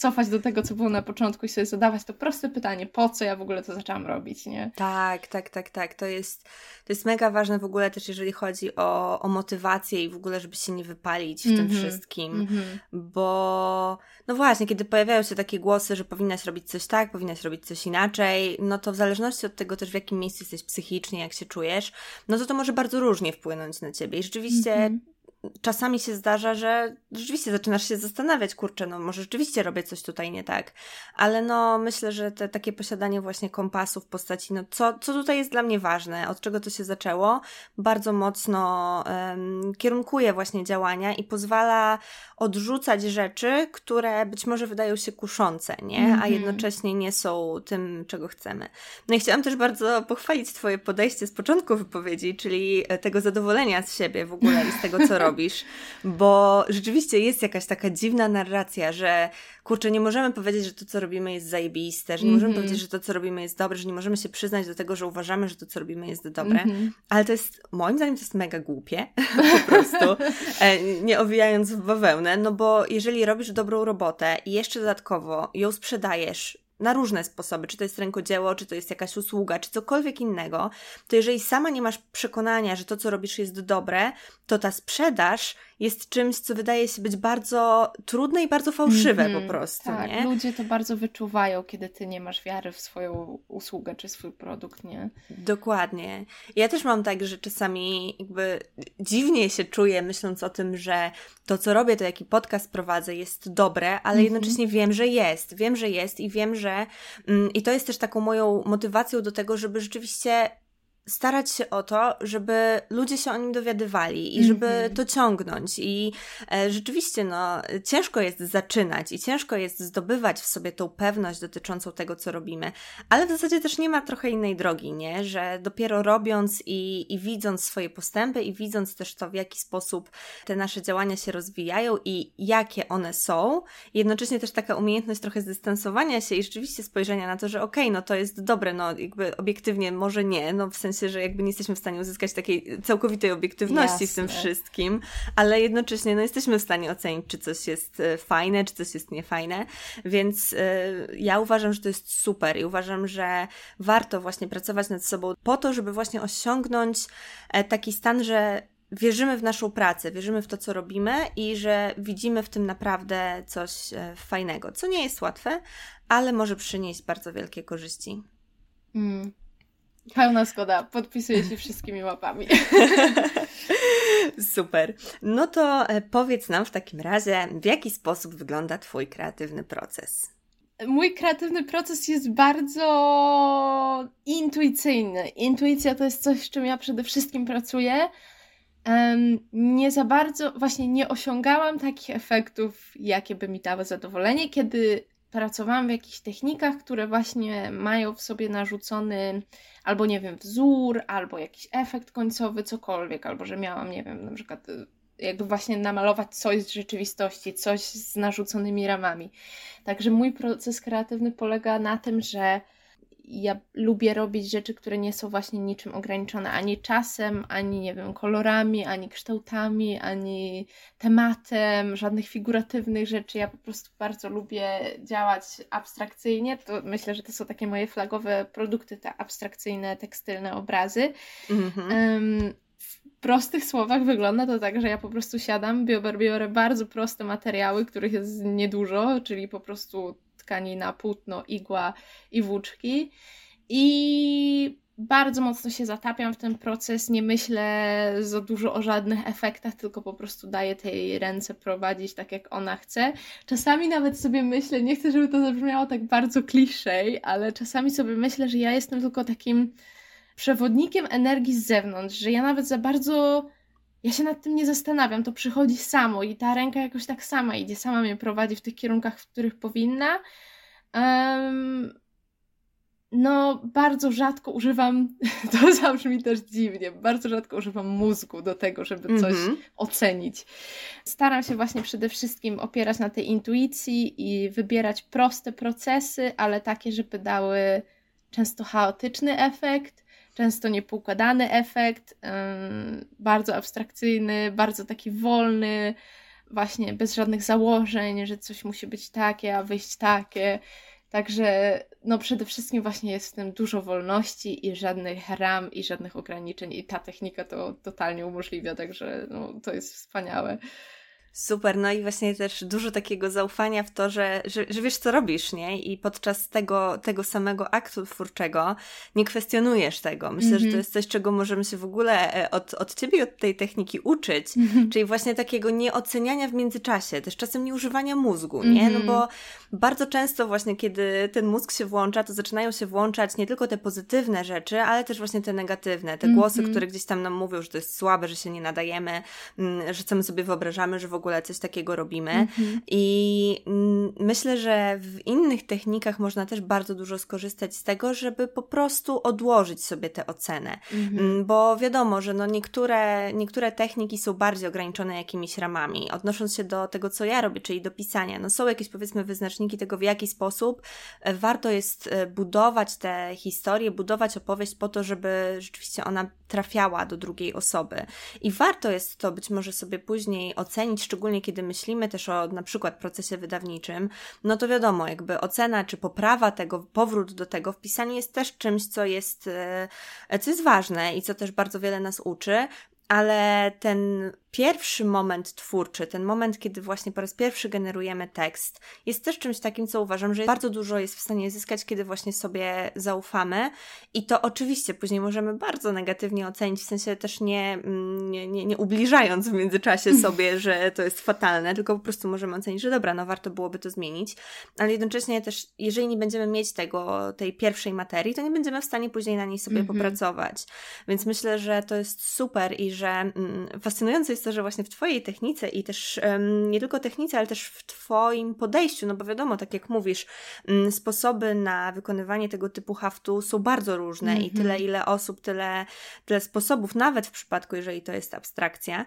cofać do tego, co było na początku i sobie zadawać to proste pytanie, po co ja w ogóle to zaczęłam robić, nie? Tak, tak, tak, tak. To jest, to jest mega ważne w ogóle też, jeżeli chodzi o, o motywację i w ogóle, żeby się nie wypalić w mm -hmm. tym mhm, wszystkim, mm -hmm. bo no właśnie, kiedy pojawiają się takie głosy, że powinnaś robić coś tak, powinnaś robić coś inaczej, no to w zależności od tego też, w jakim miejscu jesteś psychicznie, jak się czujesz, no to to może bardzo różnie wpłynąć na ciebie. I rzeczywiście mm -hmm czasami się zdarza, że rzeczywiście zaczynasz się zastanawiać, kurczę, no może rzeczywiście robię coś tutaj nie tak, ale no myślę, że te takie posiadanie właśnie kompasu w postaci, no co, co tutaj jest dla mnie ważne, od czego to się zaczęło, bardzo mocno um, kierunkuje właśnie działania i pozwala odrzucać rzeczy, które być może wydają się kuszące, nie? Mm -hmm. A mhm. jednocześnie nie są tym, czego chcemy. No i chciałam też bardzo pochwalić Twoje podejście z początku wypowiedzi, czyli tego zadowolenia z siebie w ogóle i z tego, co robisz robisz, bo rzeczywiście jest jakaś taka dziwna narracja, że kurczę, nie możemy powiedzieć, że to, co robimy jest zajebiste, że nie możemy mm -hmm. powiedzieć, że to, co robimy jest dobre, że nie możemy się przyznać do tego, że uważamy, że to, co robimy jest dobre, mm -hmm. ale to jest, moim zdaniem, to jest mega głupie, po prostu, e, nie owijając w bawełnę, no bo jeżeli robisz dobrą robotę i jeszcze dodatkowo ją sprzedajesz na różne sposoby, czy to jest rękodzieło, czy to jest jakaś usługa, czy cokolwiek innego, to jeżeli sama nie masz przekonania, że to, co robisz jest dobre, to ta sprzedaż jest czymś, co wydaje się być bardzo trudne i bardzo fałszywe mm -hmm, po prostu. Tak, nie? ludzie to bardzo wyczuwają, kiedy ty nie masz wiary w swoją usługę czy swój produkt, nie? Dokładnie. Ja też mam tak, że czasami jakby dziwnie się czuję, myśląc o tym, że to, co robię, to jaki podcast prowadzę, jest dobre, ale mm -hmm. jednocześnie wiem, że jest. Wiem, że jest i wiem, że. Mm, I to jest też taką moją motywacją do tego, żeby rzeczywiście starać się o to, żeby ludzie się o nim dowiadywali i żeby mm -hmm. to ciągnąć. I e, rzeczywiście, no, ciężko jest zaczynać i ciężko jest zdobywać w sobie tą pewność dotyczącą tego, co robimy, ale w zasadzie też nie ma trochę innej drogi, nie? Że dopiero robiąc i, i widząc swoje postępy i widząc też to, w jaki sposób te nasze działania się rozwijają i jakie one są, jednocześnie też taka umiejętność trochę zdystansowania się i rzeczywiście spojrzenia na to, że okej, okay, no to jest dobre, no jakby obiektywnie może nie, no w sensie sensie, że jakby nie jesteśmy w stanie uzyskać takiej całkowitej obiektywności Jasne. w tym wszystkim, ale jednocześnie no, jesteśmy w stanie ocenić, czy coś jest e, fajne, czy coś jest niefajne, więc y, ja uważam, że to jest super i uważam, że warto właśnie pracować nad sobą po to, żeby właśnie osiągnąć e, taki stan, że wierzymy w naszą pracę, wierzymy w to, co robimy i że widzimy w tym naprawdę coś fajnego, co nie jest łatwe, ale może przynieść bardzo wielkie korzyści. Mm. Pełna zgoda, podpisuję się wszystkimi łapami. Super. No to e, powiedz nam w takim razie, w jaki sposób wygląda Twój kreatywny proces? Mój kreatywny proces jest bardzo intuicyjny. Intuicja to jest coś, z czym ja przede wszystkim pracuję. nie za bardzo, właśnie nie osiągałam takich efektów, jakie by mi dały zadowolenie, kiedy pracowałam w jakichś technikach, które właśnie mają w sobie narzucony albo nie wiem, wzór, albo jakiś efekt końcowy, cokolwiek, albo że miałam, nie wiem, na przykład y, jakby właśnie namalować coś z rzeczywistości, coś z narzuconymi ramami. Także mój proces kreatywny polega na tym, że ja lubię robić rzeczy, które nie są właśnie niczym ograniczone ani czasem, ani nie wiem, kolorami, ani kształtami, ani tematem, żadnych figuratywnych rzeczy. Ja po prostu bardzo lubię działać abstrakcyjnie. To myślę, że to są takie moje flagowe produkty, te abstrakcyjne, tekstylne obrazy. Um, prostych słowach wygląda to tak, że ja po prostu siadam, biorę, biorę bardzo proste materiały, których jest niedużo, czyli po prostu tkanina, płótno, igła i włóczki i bardzo mocno się zatapiam w ten proces, nie myślę za dużo o żadnych efektach, tylko po prostu daję tej ręce prowadzić tak, jak ona chce. Czasami nawet sobie myślę, nie chcę, żeby to zabrzmiało tak bardzo kliszej, ale czasami sobie myślę, że ja jestem tylko takim przewodnikiem energii z zewnątrz, że ja nawet za bardzo. Ja się nad tym nie zastanawiam, to przychodzi samo i ta ręka jakoś tak sama idzie, sama mnie prowadzi w tych kierunkach, w których powinna. Um, no, bardzo rzadko używam, to zabrzmi też dziwnie, bardzo rzadko używam mózgu do tego, żeby coś mm -hmm. ocenić. Staram się właśnie przede wszystkim opierać na tej intuicji i wybierać proste procesy, ale takie, żeby dały często chaotyczny efekt, często niepoukładany efekt, bardzo abstrakcyjny, bardzo taki wolny, właśnie bez żadnych założeń, że coś musi być takie, a wyjść takie. Także no przede wszystkim właśnie jest w tym dużo wolności i żadnych ram i żadnych ograniczeń i ta technika to totalnie umożliwia, także no, to jest wspaniałe. Super, no i właśnie też dużo takiego zaufania w to, że, że, że, wiesz, co robisz, nie? I podczas tego, tego samego aktu twórczego nie kwestionujesz tego. Myślę, mm -hmm. że to mhm. jest coś, czego możemy się w ogóle e, od, od ciebie, od tej techniki uczyć, mm -hmm. czyli właśnie takiego nieoceniania w międzyczasie, też czasem nieużywania mózgu, nie? Mm -hmm. No bo bardzo często właśnie, kiedy ten mózg się włącza, to zaczynają się włączać nie tylko te pozytywne rzeczy, ale też właśnie te negatywne, te głosy, mhm. które gdzieś tam nam mówią, że to jest słabe, że się nie nadajemy, mm, że co my sobie wyobrażamy, że w ogóle coś takiego robimy. Mhm. I mm, myślę, że w innych technikach można też bardzo dużo skorzystać z tego, żeby po prostu odłożyć sobie tę ocenę. Mhm. Mm, bo wiadomo, że no niektóre, niektóre techniki są bardziej ograniczone jakimiś ramami. Odnosząc się do tego, co ja robię, czyli do pisania, no są jakieś powiedzmy wyznaczniki tego, w jaki sposób e, warto jest e, budować tę historię, budować opowieść po to, żeby rzeczywiście ona trafiała do drugiej osoby. I warto jest to być może sobie później ocenić, szczególnie kiedy myślimy też o na przykład procesie wydawniczym, no to wiadomo, jakby ocena czy poprawa tego, powrót do tego w pisaniu jest też czymś, co jest, e, co jest ważne i co też bardzo wiele nas uczy, ale ten pierwszy moment twórczy, ten moment, kiedy właśnie po raz pierwszy generujemy tekst, jest też czymś takim, co uważam, że bardzo dużo jest w stanie zyskać, kiedy właśnie sobie zaufamy. I to oczywiście później możemy bardzo negatywnie ocenić, w sensie też nie, mm, nie, nie, nie ubliżając w międzyczasie sobie, że to jest fatalne, tylko po prostu możemy ocenić, że dobra, no warto byłoby to zmienić. Ale jednocześnie też, jeżeli nie będziemy mieć tego, tej pierwszej materii, to nie będziemy w stanie później na niej sobie mm -hmm. popracować. Więc myślę, że to jest super i że mm, fascynujące jest jest to, że właśnie w Twojej technice i też nie tylko technice, ale też w Twoim podejściu, no bo wiadomo, tak jak mówisz, um, sposoby na wykonywanie tego typu haftu są bardzo różne mm -hmm. i tyle, mhm. ile osób, tyle, tyle sposobów, nawet w przypadku, jeżeli to jest abstrakcja,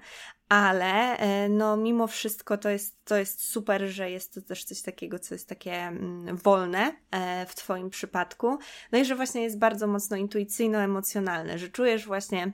ale e, no mimo wszystko to jest, to jest super, że jest to też coś takiego, co jest takie mm, wolne e, w Twoim przypadku. No i że właśnie jest bardzo mocno intuicyjno-emocjonalne, że czujesz właśnie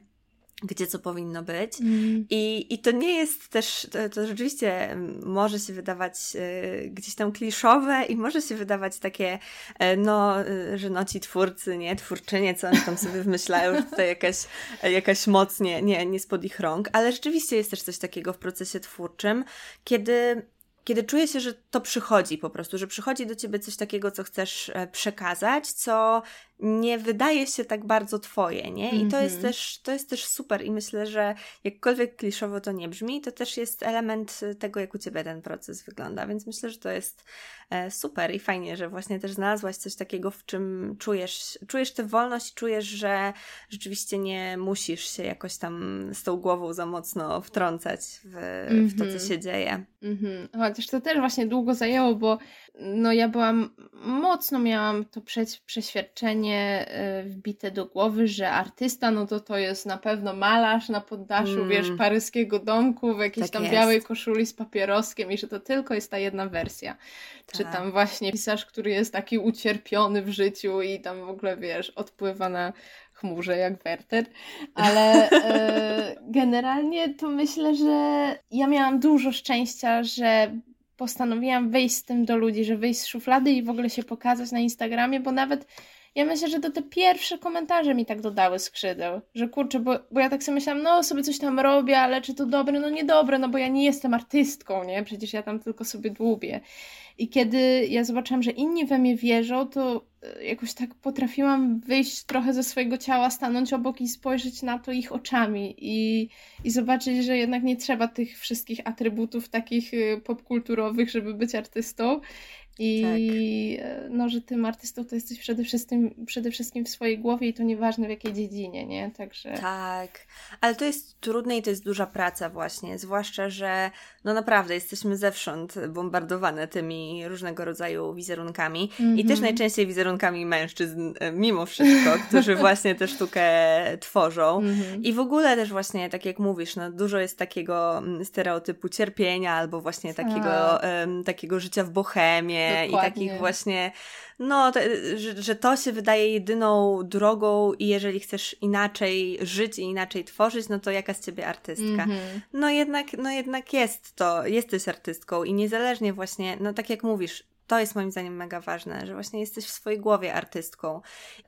gdzie co powinno być. Mm. I, I to nie jest też, to, to rzeczywiście może się wydawać y, gdzieś tam kliszowe i może się wydawać takie, y, no, y, że no ci twórcy, nie, twórczynie, co oni tam sobie wymyślają, że tutaj jakaś, jakaś moc nie, nie, nie spod ich rąk, ale rzeczywiście jest też coś takiego w procesie twórczym, kiedy kiedy czuję się, że to przychodzi po prostu, że przychodzi do ciebie coś takiego, co chcesz e, przekazać, co nie wydaje się tak bardzo twoje, nie? I to jest mhm. też, to jest też super i myślę, że jakkolwiek kliszowo to nie brzmi, to też jest element tego, jak u ciebie ten proces wygląda, więc myślę, że to jest e, super i fajnie, że właśnie też znalazłaś coś takiego, w czym czujesz, czujesz tę wolność czujesz, że rzeczywiście nie musisz się jakoś tam z tą głową za mocno wtrącać w, w to, co mhm. się dzieje. Mhm. Chociaż to też właśnie długo zajęło, bo no ja byłam, mocno miałam to przeświadczenie e, wbite do głowy, że artysta, no to to jest na pewno malarz na poddaszu, mm. wiesz, paryskiego domku w jakiejś tak tam jest. białej koszuli z papieroskiem i że to tylko jest ta jedna wersja. Tak. Czy tam właśnie pisarz, który jest taki ucierpiony w życiu i tam w ogóle, wiesz, odpływa na chmurze jak Werter, ale e, generalnie to myślę, że ja miałam dużo szczęścia, że postanowiłam wyjść z tym do ludzi, że wyjść z szuflady i w ogóle się pokazać na Instagramie, bo nawet ja myślę, że to te pierwsze komentarze mi tak dodały skrzydeł, że kurczę, bo, bo ja tak sobie myślałam, no sobie coś tam robię, ale czy to dobre? No niedobre, no bo ja nie jestem artystką, nie? Przecież ja tam tylko sobie dłubię. I kiedy ja zobaczyłam, że inni we mnie wierzą, to jakoś tak potrafiłam wyjść trochę ze swojego ciała, stanąć obok i spojrzeć na to ich oczami i, i zobaczyć, że jednak nie trzeba tych wszystkich atrybutów takich e, popkulturowych, żeby być artystą. I tak. E, no, że tym artystą to jesteś przede wszystkim, przede wszystkim w swojej głowie i to nieważne w jakiej dziedzinie, nie? Także... Tak, ale to jest trudne i to jest duża praca właśnie, zwłaszcza, że no naprawdę jesteśmy zewsząd bombardowane tymi różnego rodzaju wizerunkami mm -hmm. i też mhm. najczęściej wizerunkami mężczyzn e, mimo wszystko, którzy właśnie tę sztukę tworzą mm -hmm. i w ogóle też właśnie, tak jak mówisz, no dużo jest takiego mm, stereotypu cierpienia albo właśnie takiego, um, takiego życia w bohemie, Dokładnie. i takich właśnie, no, to, że, że to się wydaje jedyną drogą i jeżeli chcesz inaczej żyć i inaczej tworzyć, no to jaka z ciebie artystka? Mm -hmm. No jednak, no jednak jest to, jesteś artystką i niezależnie właśnie, no tak jak mówisz, to jest moim zdaniem mega ważne, że właśnie jesteś w swojej głowie artystką.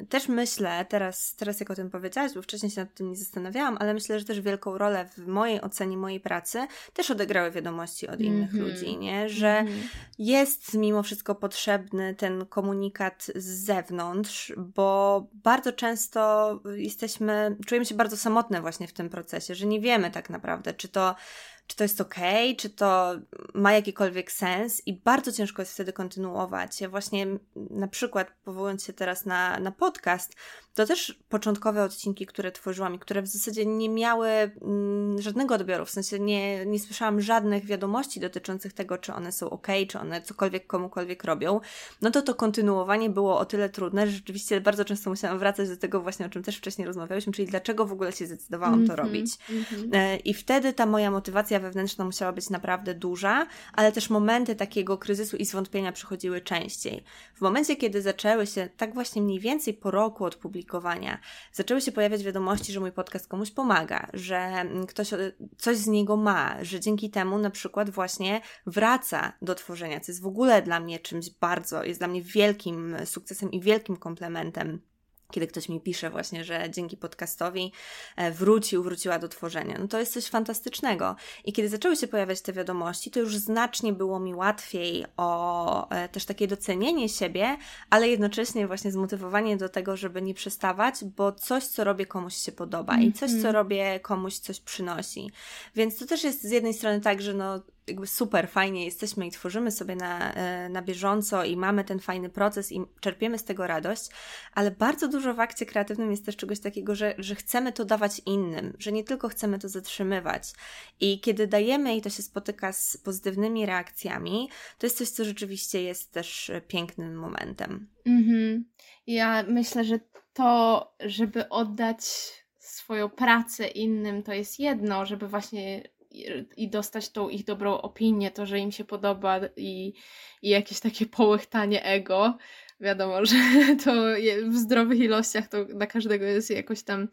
Też myślę, teraz, teraz jak o tym powiedziałaś, bo wcześniej się nad tym nie zastanawiałam, ale myślę, że też wielką rolę w mojej ocenie mojej pracy też odegrały wiadomości od innych mm -hmm. ludzi, nie? Że mm -hmm. jest mimo wszystko potrzebny ten komunikat z zewnątrz, bo bardzo często jesteśmy, czujemy się bardzo samotne właśnie w tym procesie, że nie wiemy tak naprawdę, czy to czy to jest ok, czy to ma jakikolwiek sens i bardzo ciężko jest wtedy kontynuować. Ja właśnie na przykład powołując się teraz na, na podcast, to też początkowe odcinki, które tworzyłam i które w zasadzie nie miały mm, żadnego odbioru, w sensie nie, nie słyszałam żadnych wiadomości dotyczących tego, czy one są ok, czy one cokolwiek komukolwiek robią, no to to kontynuowanie było o tyle trudne, że rzeczywiście bardzo często musiałam wracać do tego właśnie, o czym też wcześniej rozmawiałyśmy, czyli dlaczego w ogóle się zdecydowałam mm -hmm, to robić. Mm -hmm. I wtedy ta moja motywacja wewnętrzna musiała być naprawdę duża, ale też momenty takiego kryzysu i zwątpienia przychodziły częściej. W momencie, kiedy zaczęły się tak właśnie mniej więcej po roku od publikowania, zaczęły się pojawiać wiadomości, że mój podcast komuś pomaga, że ktoś coś z niego ma, że dzięki temu na przykład właśnie wraca do tworzenia, co jest w ogóle dla mnie czymś bardzo, jest dla mnie wielkim sukcesem i wielkim komplementem kiedy ktoś mi pisze właśnie, że dzięki podcastowi e, wrócił, wróciła do tworzenia. No to jest coś fantastycznego. I kiedy zaczęły się pojawiać te wiadomości, to już znacznie było mi łatwiej o e, też takie docenienie siebie, ale jednocześnie właśnie zmotywowanie do tego, żeby nie przestawać, bo coś, co robię, komuś się podoba i coś, co mhm. robię, komuś coś przynosi. Więc to też jest z jednej strony tak, że no jakby super fajnie jesteśmy i tworzymy sobie na, e, na bieżąco i mamy ten fajny proces i czerpiemy z tego radość, ale bardzo dużo w akcie kreatywnym jest też czegoś takiego, że, że chcemy to dawać innym, że nie tylko chcemy to zatrzymywać. I kiedy dajemy i to się spotyka z pozytywnymi reakcjami, to jest coś, co rzeczywiście jest też pięknym momentem. Mhm. Ja myślę, że to, żeby oddać swoją pracę innym, to jest jedno, żeby właśnie i dostać tą ich dobrą opinię, to, że im się podoba i, i jakieś takie połychtanie ego. Wiadomo, że to w zdrowych ilościach to dla każdego jest jakoś tam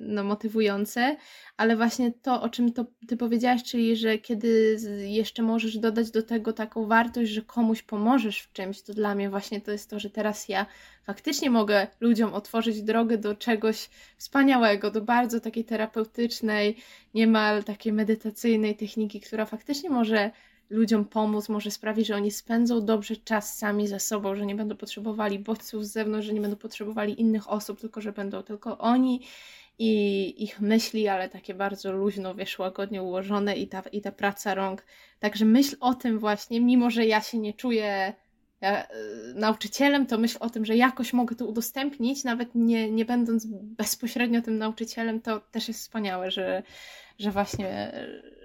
no, motywujące, ale właśnie to, o czym to ty powiedziałaś, czyli że kiedy jeszcze możesz dodać do tego taką wartość, że komuś pomożesz w czymś, to dla mnie właśnie to jest to, że teraz ja faktycznie mogę ludziom otworzyć drogę do czegoś wspaniałego, do bardzo takiej terapeutycznej, niemal takiej medytacyjnej techniki, która faktycznie może ludziom pomóc, może sprawi, że oni spędzą dobrze czas sami ze sobą, że nie będą potrzebowali bodźców z zewnątrz, że nie będą potrzebowali innych osób, tylko że będą tylko oni i ich myśli, ale takie bardzo luźno, wiesz, łagodnie ułożone i ta, i ta praca rąk. Także myśl o tym właśnie, mimo że ja się nie czuję ja, y, nauczycielem, to myśl o tym, że jakoś mogę to udostępnić, nawet nie, nie będąc bezpośrednio tym nauczycielem, to też jest wspaniałe, że, że właśnie,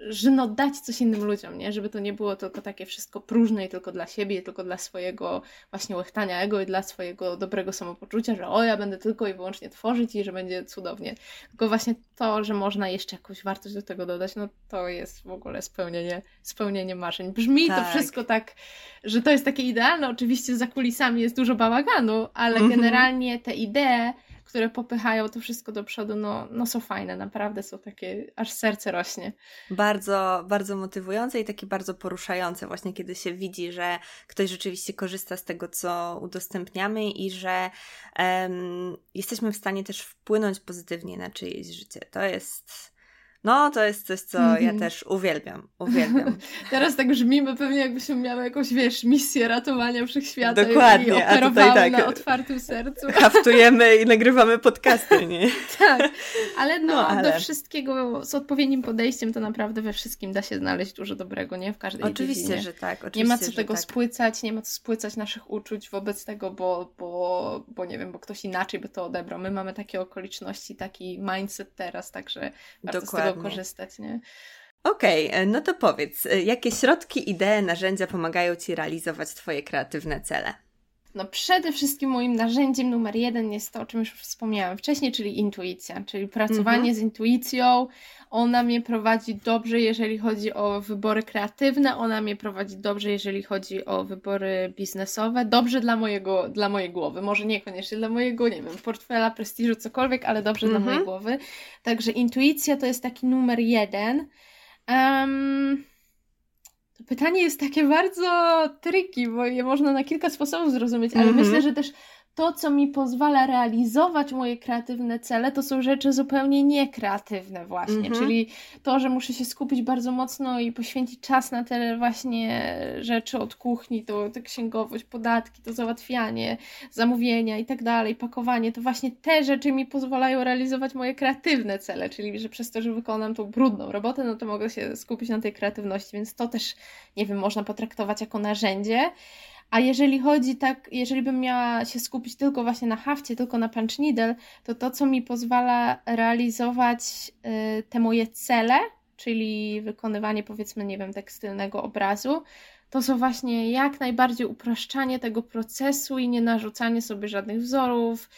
że no dać coś innym ludziom, nie? Żeby to nie było tylko takie wszystko próżne i tylko dla siebie, tylko dla swojego właśnie łechtania ego i dla swojego dobrego samopoczucia, że o, ja będę tylko i wyłącznie tworzyć i że będzie cudownie. Tylko właśnie to, że można jeszcze jakąś wartość do tego dodać, no to jest w ogóle spełnienie, spełnienie marzeń. Brzmi tak. to wszystko tak, że to jest takie idealne. Oczywiście za kulisami jest dużo bałaganu, ale mhm. generalnie te idee które popychają to wszystko do przodu, no, no są fajne, naprawdę są takie, aż serce rośnie. Bardzo, bardzo motywujące i takie bardzo poruszające właśnie, kiedy się widzi, że ktoś rzeczywiście korzysta z tego, co udostępniamy i że um, jesteśmy w stanie też wpłynąć pozytywnie na czyjeś życie. To jest no, to jest coś, co mm -hmm. ja mhm. też uwielbiam. Uwielbiam. Teraz tak brzmimy pewnie, jakbyśmy miały jakąś, wiesz, misję ratowania wszechświata Dokładnie, i operowały tak, na otwartym sercu. Haftujemy i nagrywamy podcasty, nie? tak, ale no, no ale... do wszystkiego z odpowiednim podejściem to naprawdę we wszystkim da się znaleźć dużo dobrego, nie? W każdej Oczywiście, dziedzinie. że tak. Oczywiście, nie ma co tego tak. spłycać, nie ma co spłycać naszych uczuć wobec tego, bo, bo, bo nie wiem, bo ktoś inaczej by to odebrał. My mamy takie okoliczności, taki mindset teraz, także bardzo Dokładnie korzystać, nie? Okej, okay, e, no to powiedz, e, jakie środki, idee, narzędzia pomagają Ci realizować Twoje kreatywne cele? No przede wszystkim moim narzędziem numer jeden jest to, o czym już wspomniałam wcześniej, czyli intuicja, czyli pracowanie mhm. z intuicją. Ona mnie prowadzi dobrze, jeżeli chodzi o wybory kreatywne, ona mnie prowadzi dobrze, jeżeli chodzi o wybory biznesowe. Dobrze dla mojego, dla mojej głowy, może niekoniecznie dla mojego, nie wiem, portfela, prestiżu, cokolwiek, ale dobrze mhm. dla mojej głowy. Także intuicja to jest taki numer jeden. Um, pytanie jest takie bardzo tricky, bo je można na kilka sposobów zrozumieć, ale mm -hmm. myślę, że też to, co mi pozwala realizować moje kreatywne cele, to są rzeczy zupełnie niekreatywne właśnie, -hmm. czyli to, że muszę się skupić bardzo mocno i poświęcić czas na te właśnie rzeczy od kuchni, to, to księgowość, podatki, to załatwianie, zamówienia i tak dalej, pakowanie, to właśnie te rzeczy mi pozwalają realizować moje kreatywne cele, czyli że przez to, że wykonam tą brudną robotę, no to mogę się skupić na tej kreatywności, więc to też, nie wiem, można potraktować jako narzędzie. A jeżeli chodzi tak, jeżeli bym miała się skupić tylko właśnie na hafcie, tylko na punch needle, to to, co mi pozwala realizować y, te moje cele, czyli wykonywanie powiedzmy, nie wiem, tekstylnego obrazu, to są właśnie jak najbardziej upraszczanie tego procesu i nie narzucanie sobie żadnych wzorów,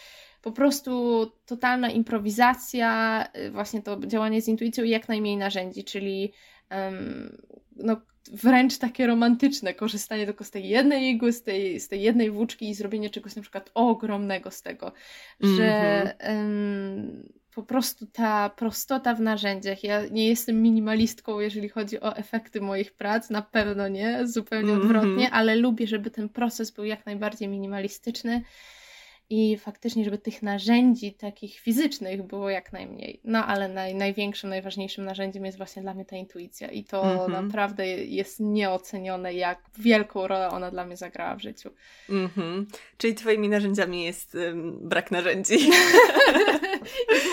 po prostu totalna improwizacja, y, właśnie to działanie z intuicją i jak najmniej narzędzi, czyli no, wręcz takie romantyczne, korzystanie tylko z tej jednej igły, z tej, z tej jednej włóczki i zrobienie czegoś na przykład ogromnego z tego, że mm-hmm. po prostu ta prostota w narzędziach, ja nie jestem minimalistką, jeżeli chodzi o efekty moich prac, na pewno nie, zupełnie mm-hmm. odwrotnie, ale lubię, żeby ten proces był jak najbardziej minimalistyczny, i faktycznie, żeby tych narzędzi takich fizycznych było jak najmniej. No ale naj, największym, najważniejszym narzędziem jest właśnie dla mnie ta intuicja i to mm -hmm. naprawdę jest nieocenione, jak wielką rolę ona dla mnie zagrała w życiu. Mm -hmm. Czyli twoimi narzędziami jest um, brak narzędzi.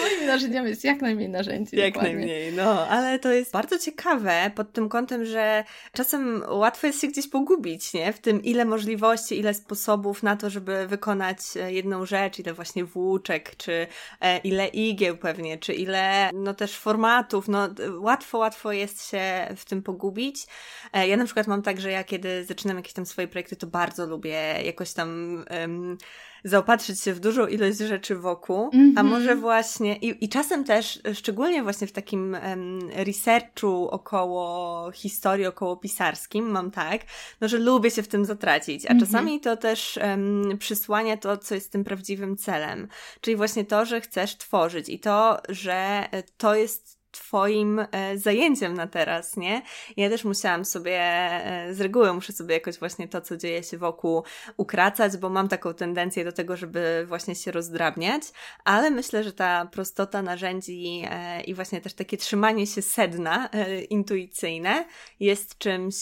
moimi narzędziami jest jak najmniej narzędzi. Jak dokładnie. najmniej, no, ale to jest bardzo ciekawe pod tym kątem, że czasem łatwo jest się gdzieś pogubić, nie? W tym ile możliwości, ile sposobów na to, żeby wykonać e, jedną rzecz, ile właśnie włóczek, czy e, ile igieł pewnie, czy ile no też formatów, no łatwo, łatwo jest się w tym pogubić. E, ja na przykład mam tak, że ja kiedy zaczynam jakieś tam swoje projekty, to bardzo lubię jakoś tam um, zaopatrzyć się w dużą ilość rzeczy wokół, mm -hmm. a mhm. może właśnie i, i czasem też, szczególnie właśnie w takim um, researchu około historii, około pisarskim, mam tak, no że lubię się w tym zatracić, a mm -hmm. czasami to też um, przysłania to, co jest tym prawdziwym celem, czyli właśnie to, że chcesz tworzyć i to, że to jest Twoim e, zajęciem na teraz, nie? Ja też musiałam sobie, e, z reguły muszę sobie jakoś właśnie to, co dzieje się wokół, ukracać, bo mam taką tendencję do tego, żeby właśnie się rozdrabniać, ale myślę, że ta prostota narzędzi e, i właśnie też takie trzymanie się sedna intuicyjne jest czymś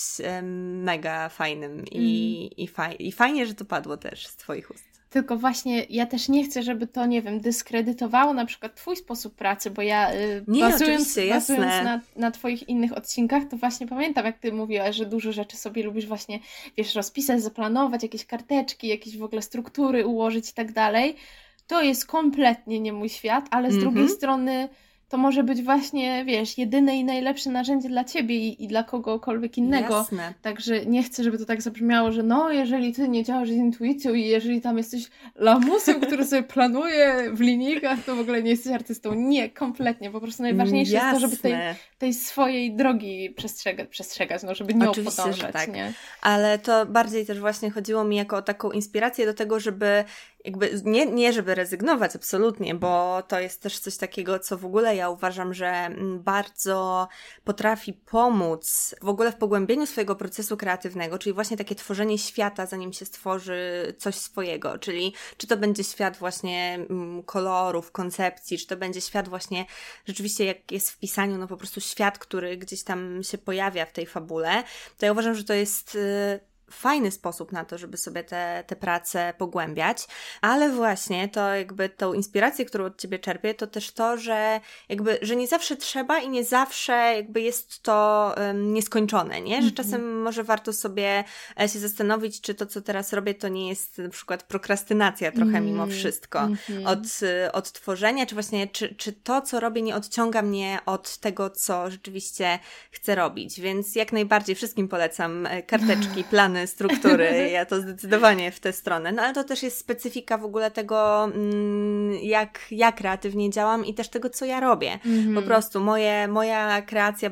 mega fajnym i, mm. i, faj, i fajnie, że to padło też z Twoich ust. Tylko właśnie ja też nie chcę, żeby to, nie wiem, dyskredytowało na przykład Twój sposób pracy, bo ja y, nie, bazując, bazując na, na Twoich innych odcinkach, to właśnie pamiętam, jak Ty mówiłaś, że dużo rzeczy sobie lubisz właśnie, wiesz, rozpisać, zaplanować, jakieś karteczki, jakieś w ogóle struktury ułożyć i tak dalej. To jest kompletnie nie mój świat, ale z mm -hmm. drugiej strony to może być właśnie, wiesz, jedyne i najlepsze narzędzie dla ciebie i, i dla kogokolwiek innego. Jasne. Także nie chcę, żeby to tak zabrzmiało, że no, jeżeli ty nie działasz z intuicją i jeżeli tam jesteś lamusem, który sobie planuje w linijkach, to w ogóle nie jesteś artystą. Nie, kompletnie. Po prostu najważniejsze Jasne. jest to, żeby tej, tej swojej drogi przestrzegać, przestrzegać no, żeby nią Oczywiście, podążać. tak. Nie? Ale to bardziej też właśnie chodziło mi jako o taką inspirację do tego, żeby jakby nie, nie żeby rezygnować absolutnie, bo to jest też coś takiego, co w ogóle ja uważam, że mm, bardzo potrafi pomóc w ogóle w pogłębieniu swojego procesu kreatywnego, czyli właśnie takie tworzenie świata, zanim się stworzy coś swojego, czyli czy to będzie świat właśnie mm, kolorów, koncepcji, czy to będzie świat właśnie rzeczywiście jak jest w pisaniu, no po prostu świat, który gdzieś tam się pojawia w tej fabule, to ja uważam, że to jest y, fajny sposób na to, żeby sobie te, te prace pogłębiać, ale właśnie to jakby tą inspirację, którą od Ciebie czerpię, to też to, że jakby, że nie zawsze trzeba i nie zawsze jakby jest to um, nieskończone, nie? Że -hmm. czasem może warto sobie e, się zastanowić, czy to, co teraz robię, to nie jest na przykład prokrastynacja trochę mimo wszystko mm -hmm. od, od tworzenia, czy właśnie, czy, czy to, co robię, nie odciąga mnie od tego, co rzeczywiście chcę robić, więc jak najbardziej wszystkim polecam e, karteczki, plany, struktury. Ja to zdecydowanie w tę stronę. No ale to też jest specyfika w ogóle tego, mm, jak ja kreatywnie działam i też tego, co ja robię. Mm-hmm. Po prostu moje, moja kreacja,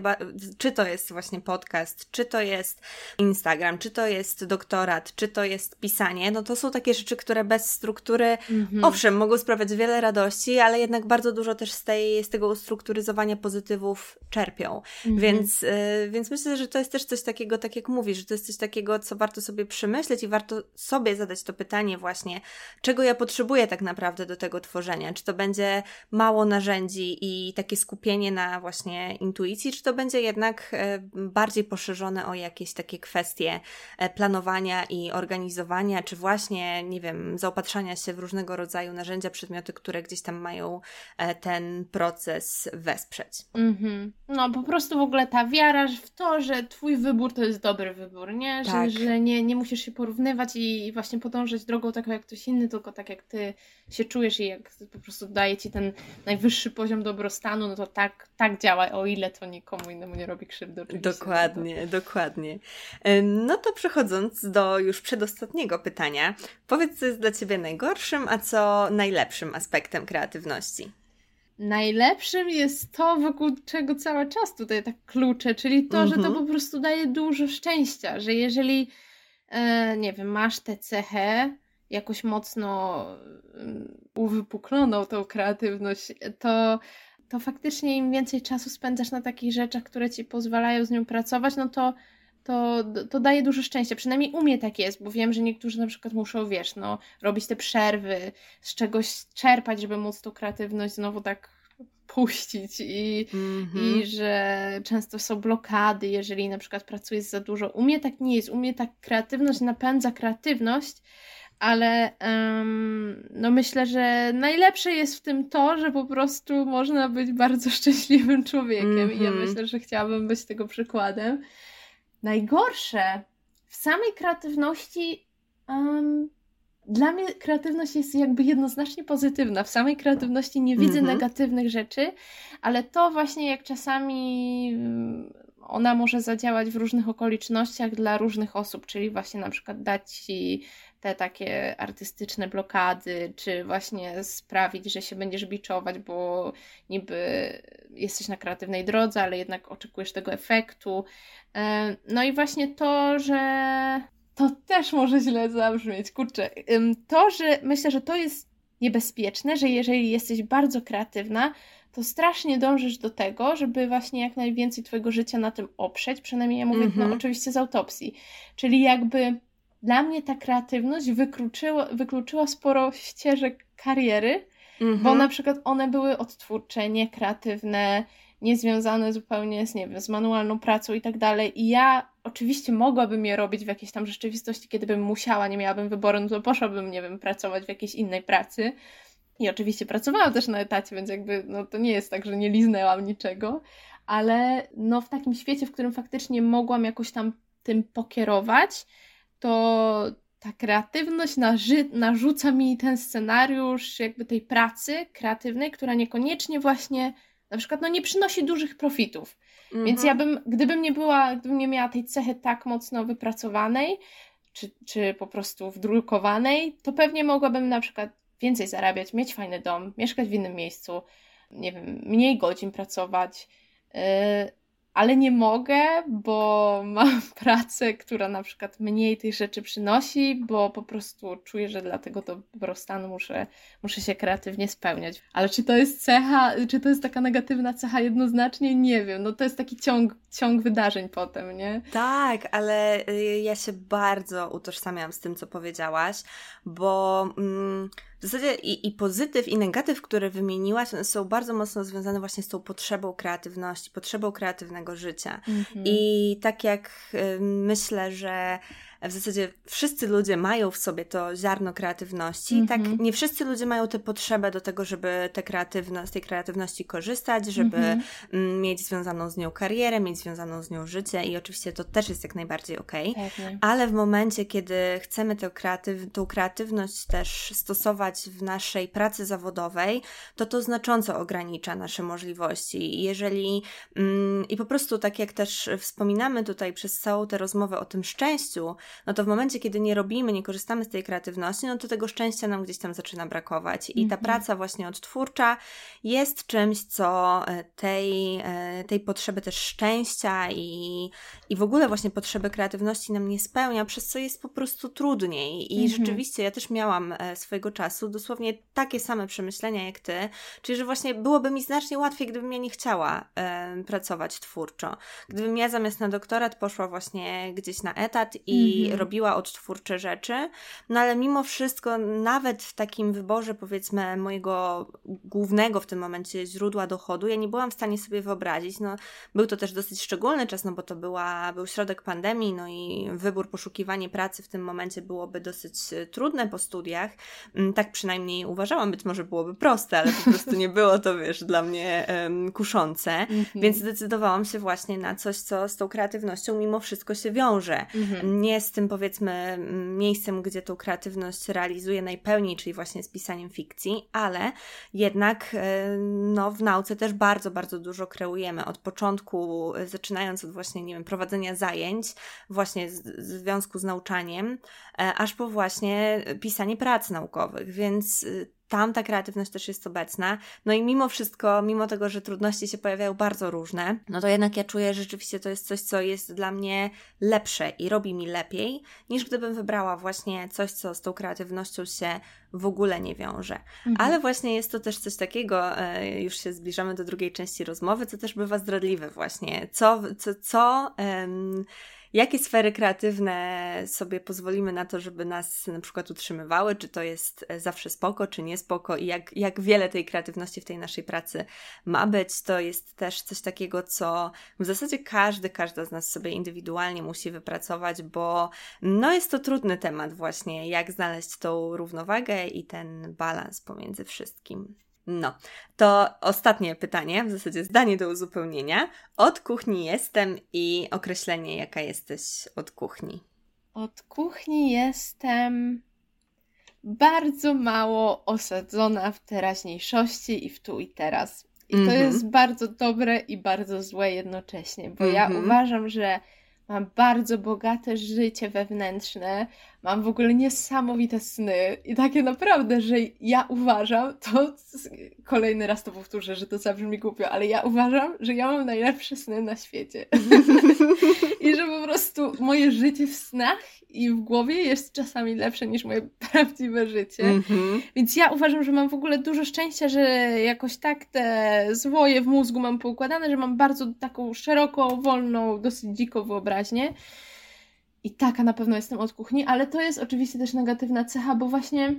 czy to jest właśnie podcast, czy to jest Instagram, czy to jest doktorat, czy to jest pisanie, no to są takie rzeczy, które bez struktury, mm-hmm. owszem, mogą sprawiać wiele radości, ale jednak bardzo dużo też z, tej, z tego ustrukturyzowania pozytywów czerpią. Mm-hmm. Więc, y, więc myślę, że to jest też coś takiego, tak jak mówisz, że to jest coś takiego, co warto sobie przemyśleć i warto sobie zadać to pytanie właśnie, czego ja potrzebuję tak naprawdę do tego tworzenia. Czy to będzie mało narzędzi i takie skupienie na właśnie intuicji, czy to będzie jednak e, bardziej poszerzone o jakieś takie kwestie e, planowania i organizowania, czy właśnie, nie wiem, zaopatrzania się w różnego rodzaju narzędzia, przedmioty, które gdzieś tam mają e, ten proces wesprzeć. Mhm. No, po prostu w ogóle ta wiara w to, że Twój wybór to jest dobry wybór, nie? Tak. Że, że nie, nie musisz się porównywać i, właśnie podążać drogą taką jak ktoś inny, tylko tak jak ty się czujesz i jak po prostu daje ci ten najwyższy poziom dobrostanu, no to tak, tak działa, o ile to nikomu innemu nie robi krzywdy. Oczywiście. Dokładnie, dokładnie. E, no to przechodząc do już przedostatniego pytania, powiedz, co jest dla Ciebie najgorszym, a co najlepszym aspektem kreatywności? Najlepszym jest to, wokół czego cały czas tutaj tak klucze, czyli to, -hmm. że to mhm. po prostu daje dużo szczęścia, że jeżeli E, nie wiem, masz tę cechę jakoś mocno mm, uwypukloną tą kreatywność, to, to faktycznie im więcej czasu spędzasz na takich rzeczach, które ci pozwalają z nią pracować, no to to, to daje dużo szczęścia. Przynajmniej u mnie tak jest, bo wiem, że niektórzy na przykład muszą, wiesz, no, robić te przerwy, z czegoś czerpać, żeby móc tą kreatywność znowu tak puścić i, mm -hmm. i że często są blokady, jeżeli na przykład pracujesz za dużo. U mnie tak nie jest. U mnie tak kreatywność napędza kreatywność, ale um, no myślę, że najlepsze jest w tym to, że po prostu można być bardzo szczęśliwym człowiekiem mm -hmm. i ja mhm. myślę, że chciałabym być tego przykładem. Najgorsze w samej kreatywności um, dla mnie kreatywność jest jakby jednoznacznie pozytywna. W samej kreatywności nie widzę mm -hmm. negatywnych rzeczy, ale to właśnie jak czasami ona może zadziałać w różnych okolicznościach dla różnych osób, czyli właśnie na przykład dać ci te takie artystyczne blokady, czy właśnie sprawić, że się będziesz biczować, bo niby jesteś na kreatywnej drodze, ale jednak oczekujesz tego efektu. E, no i właśnie to, że to też może źle zabrzmieć. Kurczę, to, że myślę, że to jest niebezpieczne, że jeżeli jesteś bardzo kreatywna, to strasznie dążysz do tego, żeby właśnie jak najwięcej Twojego życia na tym oprzeć. Przynajmniej ja mówię, mm -hmm. no mhm. oczywiście z autopsji. Czyli jakby dla mnie ta kreatywność wykluczyła, wykluczyła sporo ścieżek kariery, bo na przykład one były odtwórcze, niekreatywne, niezwiązane zupełnie z, nie wiem, z manualną pracą i tak dalej. I ja oczywiście mogłabym je robić w jakiejś tam rzeczywistości, kiedy bym musiała, nie miałabym wyboru, no to poszłabym, nie wiem, pracować w jakiejś innej pracy. I oczywiście pracowałam też na etacie, więc jakby no to nie jest tak, że nie liznęłam niczego, ale no w takim świecie, w którym faktycznie mogłam jakoś tam tym pokierować, to ta kreatywność naży- narzuca mi ten scenariusz jakby tej pracy kreatywnej, która niekoniecznie właśnie na przykład no nie przynosi dużych profitów. Mhm. Więc ja bym, gdybym nie była, gdybym nie miała tej cechy tak mocno wypracowanej, czy, czy po prostu wdrukowanej, to pewnie mogłabym na przykład więcej zarabiać, mieć fajny dom, mieszkać w innym miejscu, nie wiem, mniej godzin pracować. Yy, ale nie mogę, bo mam pracę, która na przykład mniej tych rzeczy przynosi, bo po prostu czuję, że dla tego dobrostanu muszę, muszę się kreatywnie spełniać. Ale czy to jest cecha, czy to jest taka negatywna cecha jednoznacznie? Nie wiem. No to jest taki ciąg, ciąg wydarzeń potem, nie? Tak, ale y, ja się bardzo utożsamiam z tym, co powiedziałaś, bo... Mm, w zasadzie i, i pozytyw, i negatyw, które wymieniłaś, one są bardzo mocno związane właśnie z tą potrzebą kreatywności, potrzebą kreatywnego życia. Mm-hmm. I tak jak y, myślę, że w zasadzie wszyscy ludzie mają w sobie to ziarno kreatywności, mm -hmm. tak nie wszyscy ludzie mają tę potrzebę do tego, żeby te kreatywno, z tej kreatywności korzystać, żeby mm -hmm. mieć związaną z nią karierę, mieć związaną z nią życie i oczywiście to też jest jak najbardziej okej, okay. ale w momencie, kiedy chcemy tę, kreatyw tą kreatywność też stosować w naszej pracy zawodowej, to to znacząco ogranicza nasze możliwości. Jeżeli mm, i po prostu tak jak też wspominamy tutaj przez całą tę rozmowę o tym szczęściu, no to w momencie, kiedy nie robimy, nie korzystamy z tej kreatywności, no to tego szczęścia nam gdzieś tam zaczyna brakować. I ta mhm. praca właśnie odtwórcza jest czymś, co e, tej, e, tej potrzeby też szczęścia i, i w ogóle właśnie potrzeby kreatywności nam nie spełnia, przez co jest po prostu trudniej. I mhm. rzeczywiście ja też miałam e, swojego czasu dosłownie takie same przemyślenia jak ty, czyli że właśnie byłoby mi znacznie łatwiej, gdybym ja nie chciała pracować twórczo. Gdybym ja zamiast na doktorat poszła właśnie gdzieś na etat i Mhm. robiła odtwórcze rzeczy. No ale mimo wszystko, nawet w takim wyborze, powiedzmy, mojego głównego w tym momencie źródła dochodu, ja nie byłam w stanie sobie wyobrazić. No, był to też dosyć szczególny czas, no bo to była, był środek pandemii, no i wybór, poszukiwanie pracy w tym momencie byłoby dosyć e, trudne po studiach. Mm, tak przynajmniej uważałam, być może byłoby proste, ale po prostu nie było to, wiesz, dla mnie um, kuszące. Mhm. Więc zdecydowałam się właśnie na coś, co z tą kreatywnością mimo wszystko się wiąże. Mhm. Nie z tym powiedzmy miejscem, gdzie tą kreatywność realizuje najpełniej, czyli właśnie z pisaniem fikcji, ale jednak e, no, w nauce też bardzo, bardzo dużo kreujemy. Od początku, e, zaczynając od właśnie, nie wiem, prowadzenia zajęć, właśnie w związku z nauczaniem, e, aż po właśnie pisanie prac naukowych, więc tam ta kreatywność też jest obecna. No i mimo wszystko, mimo tego, że trudności się pojawiają bardzo różne, no to jednak ja czuję, że rzeczywiście to jest coś, co jest dla mnie lepsze i robi mi lepiej, niż gdybym wybrała właśnie coś, co z tą kreatywnością się w ogóle nie wiąże. Mhm. Ale właśnie jest to też coś takiego, e, już się zbliżamy do drugiej części rozmowy, co też bywa zdradliwe właśnie. Co, co, co um, jakie sfery kreatywne sobie pozwolimy na to, żeby nas na przykład utrzymywały, czy to jest e, zawsze spoko, czy nie spoko? I jak, jak wiele tej kreatywności w tej naszej pracy ma być, to jest też coś takiego, co w zasadzie każdy, każda z nas sobie indywidualnie musi wypracować, bo no jest to trudny temat właśnie, jak znaleźć tą równowagę i ten balans pomiędzy wszystkim. No, to ostatnie pytanie, w zasadzie zdanie do uzupełnienia. Od kuchni jestem i określenie, jaka jesteś od kuchni. Od kuchni jestem bardzo mało osadzona w teraźniejszości i w tu i teraz. I to mm -hmm. jest bardzo dobre i bardzo złe jednocześnie, bo mm -hmm. ja mhm. uważam, że mam bardzo bogate życie wewnętrzne, mam w ogóle niesamowite sny i takie naprawdę, że ja uważam, to kolejny raz to powtórzę, że to zabrzmi głupio, ale ja uważam, że ja mam najlepsze sny na świecie. I że po prostu moje życie w snach i w głowie jest czasami lepsze niż moje prawdziwe życie. Mm-hmm. Więc ja uważam, że mam w ogóle dużo szczęścia, że jakoś tak te zwoje w mózgu mam poukładane, że mam bardzo taką szeroką, wolną, dosyć dziką wyobraźnię. I taka na pewno jestem od kuchni, ale to jest oczywiście też negatywna cecha, bo właśnie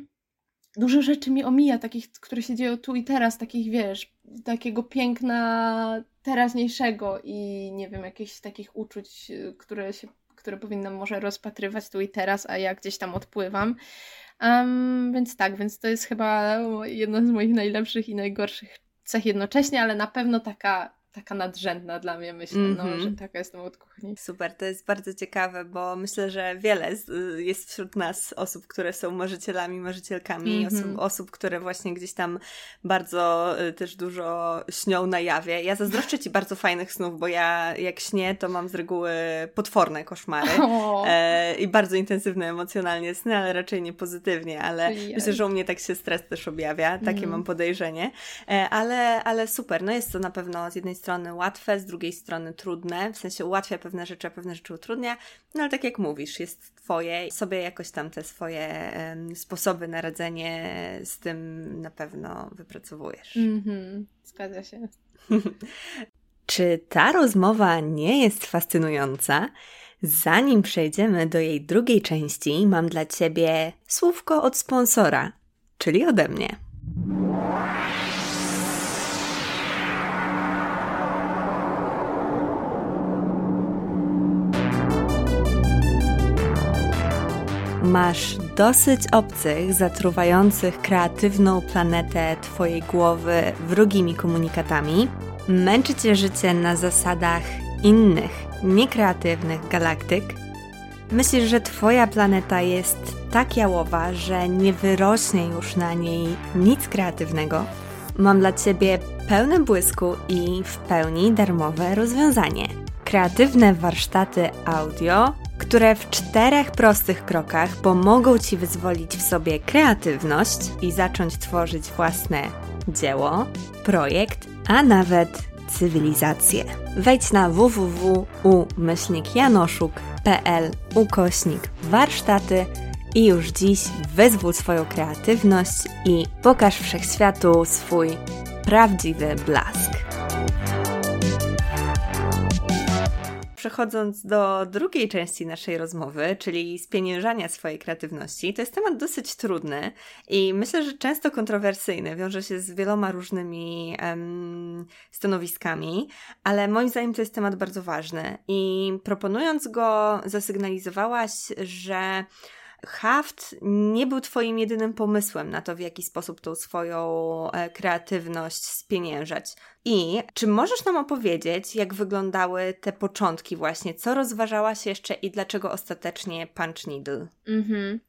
dużo rzeczy mi omija, takich, które się dzieją tu i teraz, takich wiesz, takiego piękna teraźniejszego i nie wiem, jakichś takich uczuć, które się które powinnam może rozpatrywać tu i teraz, a ja gdzieś tam odpływam. Um, więc tak, więc to jest chyba jedna z moich najlepszych i najgorszych cech jednocześnie, ale na pewno taka taka nadrzędna dla mnie, myślę, mm -hmm. no, mhm. że taka jestem od kuchni. Super, to jest bardzo ciekawe, bo myślę, że wiele jest wśród nas osób, które są marzycielami, marzycielkami, mm -hmm. osób, osób, które właśnie gdzieś tam bardzo y, też dużo śnią na jawie. Ja zazdroszczę Ci bardzo fajnych snów, bo ja jak śnię, to mam z reguły potworne koszmary e, i bardzo intensywne emocjonalnie sny, ale raczej nie pozytywnie, ale myślę, że u mnie tak się stres też objawia, takie mm. mam podejrzenie, e, ale, ale super, no jest to na pewno z jednej strony łatwe, z drugiej strony trudne, w sensie ułatwia pewne rzeczy, a pewne rzeczy utrudnia, no ale tak jak mówisz, jest Twoje, sobie jakoś tam te swoje sposoby na radzenie z tym na pewno wypracowujesz. Mhm, zgadza się. Czy ta rozmowa nie jest fascynująca? Zanim przejdziemy do jej drugiej części, mam dla Ciebie słówko od sponsora, czyli ode mnie. Masz dosyć obcych, zatruwających kreatywną planetę Twojej głowy wrogimi komunikatami? Męczy Cię życie na zasadach innych, niekreatywnych galaktyk? Myślisz, że Twoja planeta jest tak jałowa, że nie wyrośnie już na niej nic kreatywnego? Mam dla Ciebie pełne błysku i w pełni darmowe rozwiązanie. Kreatywne warsztaty audio które w czterech prostych krokach pomogą Ci wyzwolić w sobie kreatywność i zacząć tworzyć własne dzieło, projekt, a nawet cywilizację. Wejdź na www.u-janoszuk.pl ukośnik warsztaty i już dziś wyzwól swoją kreatywność i pokaż wszechświatu swój prawdziwy blask. Przechodząc do drugiej części naszej rozmowy, czyli spieniężania swojej kreatywności, to jest temat dosyć trudny i myślę, że często kontrowersyjny, wiąże się z wieloma różnymi stanowiskami, ale moim zdaniem to jest temat bardzo ważny i proponując go, zasygnalizowałaś, że Haft nie był Twoim jedynym pomysłem na to, w jaki sposób tą swoją e, kreatywność spieniężać. I czy możesz nam opowiedzieć, jak wyglądały te początki właśnie? Co rozważałaś jeszcze i dlaczego ostatecznie Punch Needle? Mhm.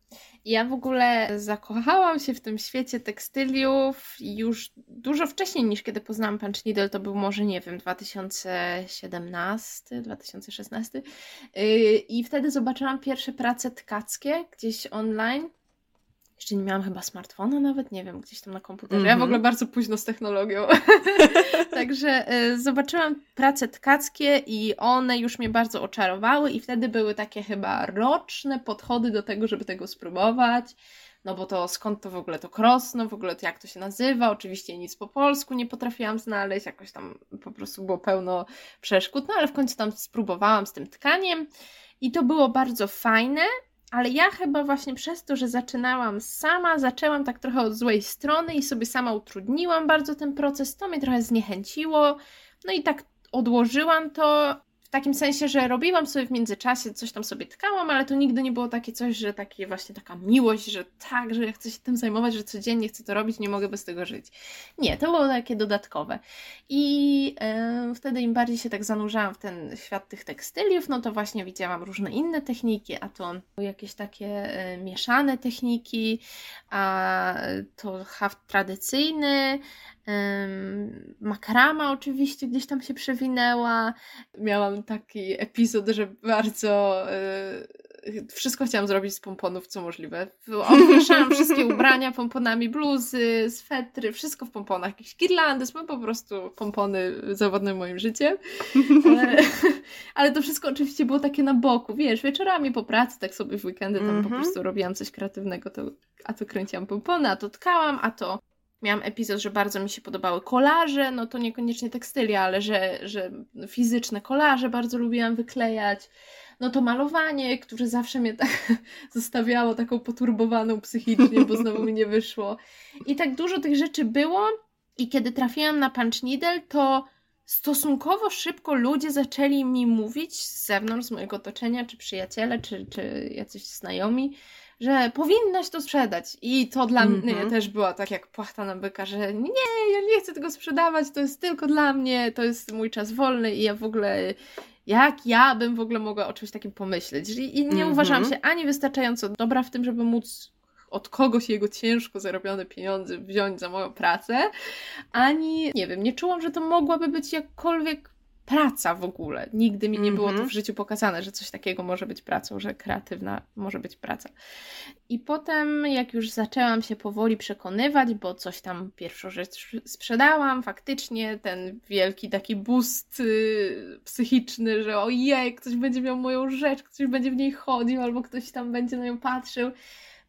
Ja w ogóle zakochałam się w tym świecie tekstyliów już dużo wcześniej niż kiedy poznałam Punch Needle. To był może, nie wiem, 2017, 2016. Yy, I wtedy zobaczyłam pierwsze prace tkackie gdzieś online. Jeszcze nie miałam chyba smartfona nawet, nie wiem, gdzieś tam na komputerze. Mm -hmm. Ja w ogóle mhm. bardzo późno z technologią. Także y, zobaczyłam prace tkackie i one już mnie bardzo oczarowały i wtedy były takie chyba roczne podchody do tego, żeby tego spróbować. No bo to skąd to w ogóle to krosno, w ogóle to jak to się nazywa? Oczywiście nic po polsku nie potrafiłam znaleźć, jakoś tam po prostu było pełno przeszkód, no ale w końcu tam spróbowałam z tym tkaniem i to było bardzo fajne, ale ja chyba właśnie przez to, że zaczynałam sama, zaczęłam tak trochę od złej strony i sobie sama utrudniłam bardzo ten proces, to mnie trochę zniechęciło. No i tak odłożyłam to w takim sensie, że robiłam sobie w międzyczasie, coś tam sobie tkałam, ale to nigdy nie było takie coś, że takie właśnie taka miłość, że tak, że ja chcę się tym zajmować, że codziennie chcę to robić, nie mogę bez tego żyć. Nie, to było takie dodatkowe. I wtedy im bardziej się tak zanurzałam w ten świat tych tekstyliów, no to właśnie widziałam różne inne techniki, a to jakieś takie yy, mieszane techniki, a to haft tradycyjny, Makrama oczywiście gdzieś tam się przewinęła. Miałam taki epizod, że bardzo y, wszystko chciałam zrobić z pomponów, co możliwe. Obwieszałam wszystkie ubrania pomponami, bluzy, swetry, wszystko w pomponach, jakieś girlandy, po prostu pompony zawodne moim życiem. Ale, ale, to wszystko oczywiście było takie na boku, wiesz, wieczorami po pracy, tak sobie w weekendy tam mm -hmm. po mhm. prostu robiłam coś kreatywnego, to, a to kręciłam pompony, a to tkałam, a to miałam epizod, że bardzo mi się podobały kolaże, no to niekoniecznie tekstylia, ale że, że fizyczne kolaże bardzo lubiłam wyklejać. No to malowanie, które zawsze mnie tak zostawiało taką poturbowaną psychicznie, bo znowu mi nie wyszło. I tak dużo tych rzeczy było i kiedy trafiłam na Punch Needle, to stosunkowo szybko ludzie zaczęli mi mówić z zewnątrz, z mojego otoczenia, czy przyjaciele, czy, czy jacyś znajomi, że powinnaś to sprzedać. I to dla mm -hmm. mnie też była tak jak płachta na byka, że nie, ja nie chcę tego sprzedawać, to jest tylko dla mnie, to jest mój czas wolny i ja w ogóle jak ja bym w ogóle mogła o czymś takim pomyśleć. I nie mm -hmm. uważam się ani wystarczająco dobra w tym, żeby móc od kogoś jego ciężko zarobione pieniądze wziąć za moją pracę, ani nie wiem, nie czułam, że to mogłaby być jakkolwiek praca w ogóle. Nigdy mi nie było to mhm. w życiu pokazane, że coś takiego może być pracą, że kreatywna może być praca. I potem, jak już zaczęłam się powoli przekonywać, bo coś tam pierwszą rzecz sprzedałam, faktycznie ten wielki taki boost yy, psychiczny, że ojej, ktoś będzie miał moją rzecz, ktoś będzie w niej chodził, albo ktoś tam będzie na nią patrzył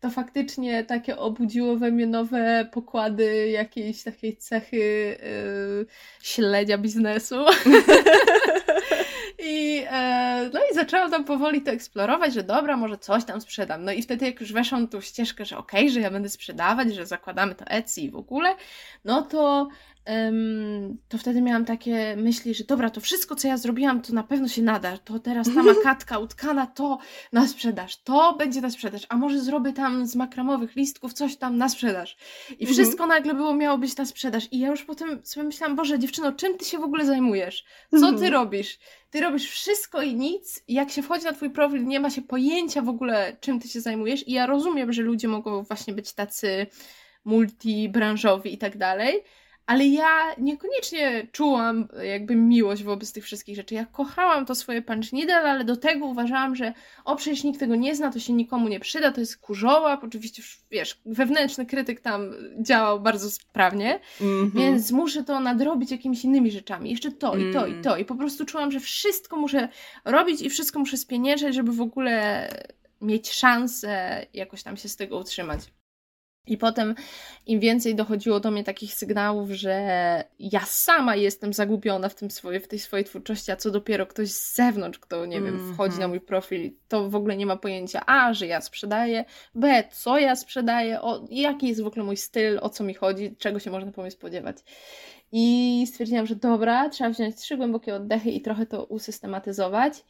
to faktycznie takie obudziło we mnie nowe pokłady jakiejś takiej cechy yy, śledzia biznesu. I, e, no i zaczęłam tam powoli to eksplorować, że dobra, może coś tam sprzedam. No i wtedy jak już weszłam tą ścieżkę, że okej, okay, że ja będę sprzedawać, że zakładamy to Etsy i w ogóle, no to to wtedy miałam takie myśli, że dobra, to wszystko, co ja zrobiłam, to na pewno się nada. To teraz ta makatka utkana, to na sprzedaż, to będzie na sprzedaż, a może zrobię tam z makramowych listków coś tam na sprzedaż. I mhm. wszystko nagle było, miało być na sprzedaż. I ja już potem sobie myślałam, Boże, dziewczyno, czym ty się w ogóle zajmujesz? Co ty mhm. robisz? Ty robisz wszystko i nic. Jak się wchodzi na twój profil, nie ma się pojęcia w ogóle, czym ty się zajmujesz. I ja rozumiem, że ludzie mogą właśnie być tacy multibranżowi i tak dalej, ale ja niekoniecznie czułam jakby miłość wobec tych wszystkich rzeczy. Ja kochałam to swoje punch needle, ale do tego uważałam, że o przecież nikt tego nie zna, to się nikomu nie przyda, to jest kurzoła. Oczywiście, wiesz, wewnętrzny krytyk tam działał bardzo sprawnie, mm -hmm. więc muszę to nadrobić jakimiś innymi rzeczami. Jeszcze to i to i mm. to. I po prostu czułam, że wszystko muszę robić i wszystko muszę spieniężać, żeby w ogóle mieć szansę jakoś tam się z tego utrzymać. I potem im więcej dochodziło do mnie takich sygnałów, że ja sama jestem zagubiona w, tym swoje, w tej swojej twórczości, a co dopiero ktoś z zewnątrz, kto, nie wiem, mm -hmm. wchodzi na mój profil, to w ogóle nie ma pojęcia A, że ja sprzedaję, B, co ja sprzedaję, o, jaki jest w ogóle mój styl, o co mi chodzi, czego się można po mnie spodziewać. I stwierdziłam, że dobra, trzeba wziąć trzy głębokie oddechy i trochę to usystematyzować.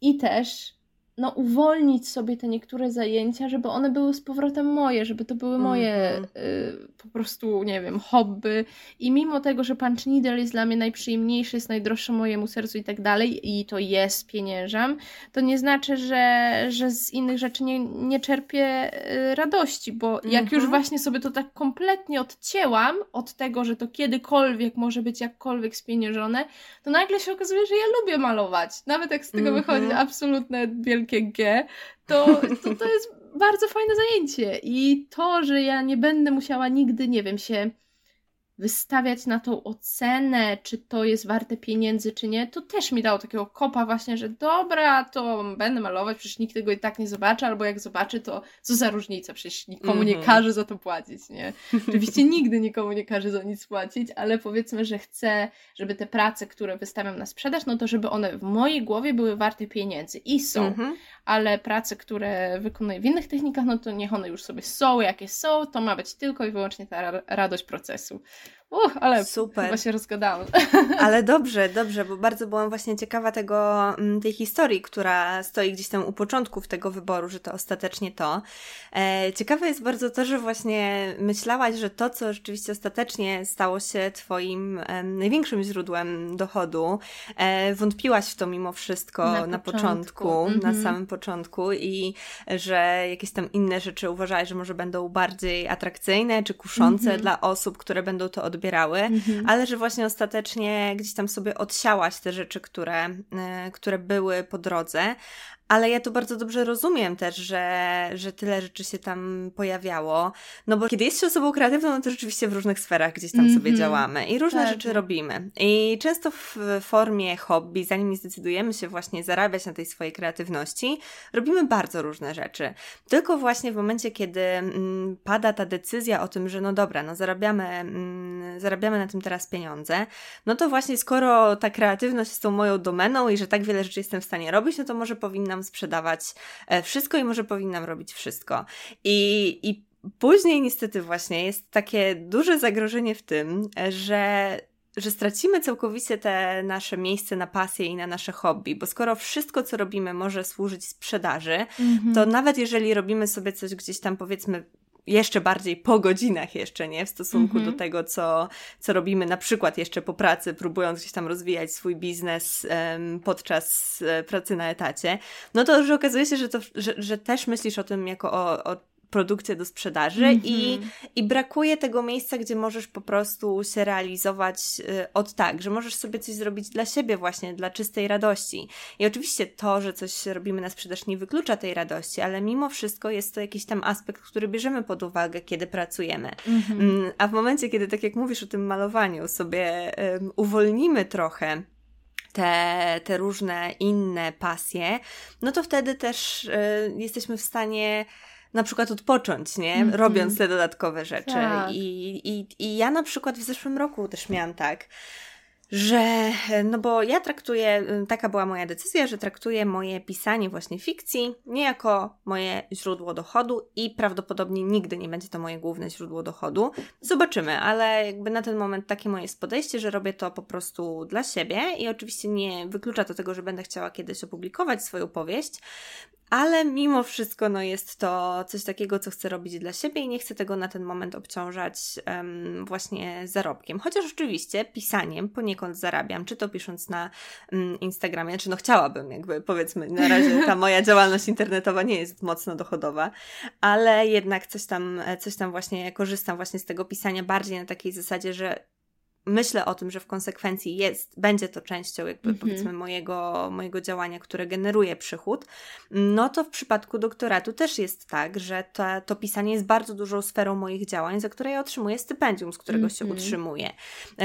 I też no, uwolnić sobie te niektóre zajęcia, żeby one były z powrotem moje, żeby to były moje mm y, po prostu, nie wiem, hobby. I mimo tego, że Punch Needle jest dla mnie najprzyjemniejszy, jest najdroższy mojemu sercu i tak dalej, i to jest pieniężam, to nie znaczy, że, że z innych rzeczy nie, nie czerpię y, radości, bo mm -hmm. jak już mhm. właśnie sobie to tak kompletnie odcięłam od tego, że to kiedykolwiek może być jakkolwiek spieniężone, to nagle się okazuje, że ja lubię malować. Nawet jak z tego mm -hmm. wychodzi absolutne wielkie wielkie G, to, to, to jest bardzo fajne zajęcie. I to, że ja nie będę musiała nigdy, nie wiem, się wystawiać na tą ocenę, czy to jest warte pieniędzy, czy nie, to też mi dało takiego kopa właśnie, że dobra, to będę malować, przecież nikt tego i tak nie zobaczy, albo jak zobaczy, to co za różnica, przecież nikomu nie mhm. każe za to płacić, nie? Oczywiście nigdy nikomu nie każe za nic płacić, ale powiedzmy, że chcę, żeby te prace, które wystawiam na sprzedaż, no to żeby one w mojej głowie były warte pieniędzy i są, -hmm. Ale prace, które wykonuję w innych technikach, no to niech one już sobie są, jakie są, to ma być tylko i wyłącznie ta radość procesu. Uch, ale Super. chyba się rozgadałam. Ale dobrze, dobrze, bo bardzo byłam właśnie ciekawa tego, mm, tej historii, która stoi gdzieś tam u początków tego wyboru, że to ostatecznie to. E, ciekawe jest bardzo to, że właśnie myślałaś, że to, co rzeczywiście ostatecznie stało się Twoim największym źródłem dochodu, e, wątpiłaś w to mimo wszystko na, na początku, początku na mhm. samym początku i że jakieś tam inne rzeczy uważałaś, że może będą bardziej atrakcyjne czy kuszące mhm. dla osób, które będą to odbierać odbierały, mhm. ale że właśnie ostatecznie gdzieś tam sobie odsiałaś te rzeczy, które, e, które były po drodze, ale ja to bardzo dobrze rozumiem też, że, że tyle rzeczy się tam pojawiało. No bo kiedy jest się osobą kreatywną, no to rzeczywiście w różnych sferach gdzieś tam mm -hmm. sobie mhm. działamy i różne tak. rzeczy robimy. I często w formie hobby, zanim zdecydujemy się właśnie zarabiać na tej swojej kreatywności, robimy bardzo różne rzeczy. Tylko właśnie w momencie, kiedy mm, pada ta decyzja o tym, że no dobra, no zarabiamy, mm, zarabiamy na tym teraz pieniądze, no to właśnie skoro ta kreatywność jest tą moją domeną i że tak wiele rzeczy jestem w stanie robić, no to może powinnam powinnam sprzedawać e, wszystko i może powinnam robić wszystko. I, i później niestety właśnie jest takie duże zagrożenie w tym, że że stracimy całkowicie te nasze miejsce na pasję i na nasze hobby, bo skoro wszystko, co robimy, może służyć sprzedaży, mhm. to nawet jeżeli robimy sobie coś gdzieś tam, powiedzmy, jeszcze bardziej po godzinach jeszcze, nie? W stosunku mm -hmm. do mhm. tego, co, co robimy na przykład jeszcze po pracy, próbując gdzieś tam rozwijać swój biznes um, podczas e, pracy na etacie, no to że okazuje się, że, to, że, że też myślisz o tym jako o, o produkcję do sprzedaży mm -hmm. i, mhm. i brakuje tego miejsca, gdzie możesz po prostu się realizować y, od tak, że możesz sobie coś zrobić dla siebie właśnie, dla czystej radości. I oczywiście to, że coś robimy na sprzedaż nie wyklucza tej radości, ale mimo wszystko jest to jakiś tam aspekt, który bierzemy pod uwagę, kiedy pracujemy. Mm -hmm. A w momencie, kiedy tak jak mówisz o tym malowaniu, sobie um, uwolnimy trochę te, te różne inne pasje, no to wtedy też y, jesteśmy w stanie na przykład odpocząć, nie? Mm -hmm. Robiąc te dodatkowe rzeczy. Tak. I, i, I ja na przykład w zeszłym roku też miałam tak, że, no bo ja traktuję, taka była moja decyzja, że traktuję moje pisanie właśnie fikcji nie jako moje źródło dochodu i prawdopodobnie nigdy nie będzie to moje główne źródło dochodu. Zobaczymy, ale jakby na ten moment takie moje jest podejście, że robię to po prostu dla siebie i oczywiście nie wyklucza to tego, że będę chciała kiedyś opublikować swoją powieść, ale mimo wszystko no, jest to coś takiego, co chcę robić dla siebie i nie chcę tego na ten moment obciążać um, właśnie zarobkiem. Chociaż oczywiście pisaniem poniekąd zarabiam, czy to pisząc na um, Instagramie, czy no chciałabym, jakby powiedzmy, na razie ta moja działalność internetowa nie jest mocno dochodowa, ale jednak coś tam, coś tam właśnie korzystam właśnie z tego pisania bardziej na takiej zasadzie, że myślę o tym, że w konsekwencji jest, będzie to częścią jakby -hmm. powiedzmy mojego, mojego działania, które generuje przychód, no to w przypadku doktoratu też jest tak, że to, to pisanie jest bardzo dużą sferą moich działań, za które ja otrzymuję stypendium, z którego -hmm. się mhm. utrzymuję.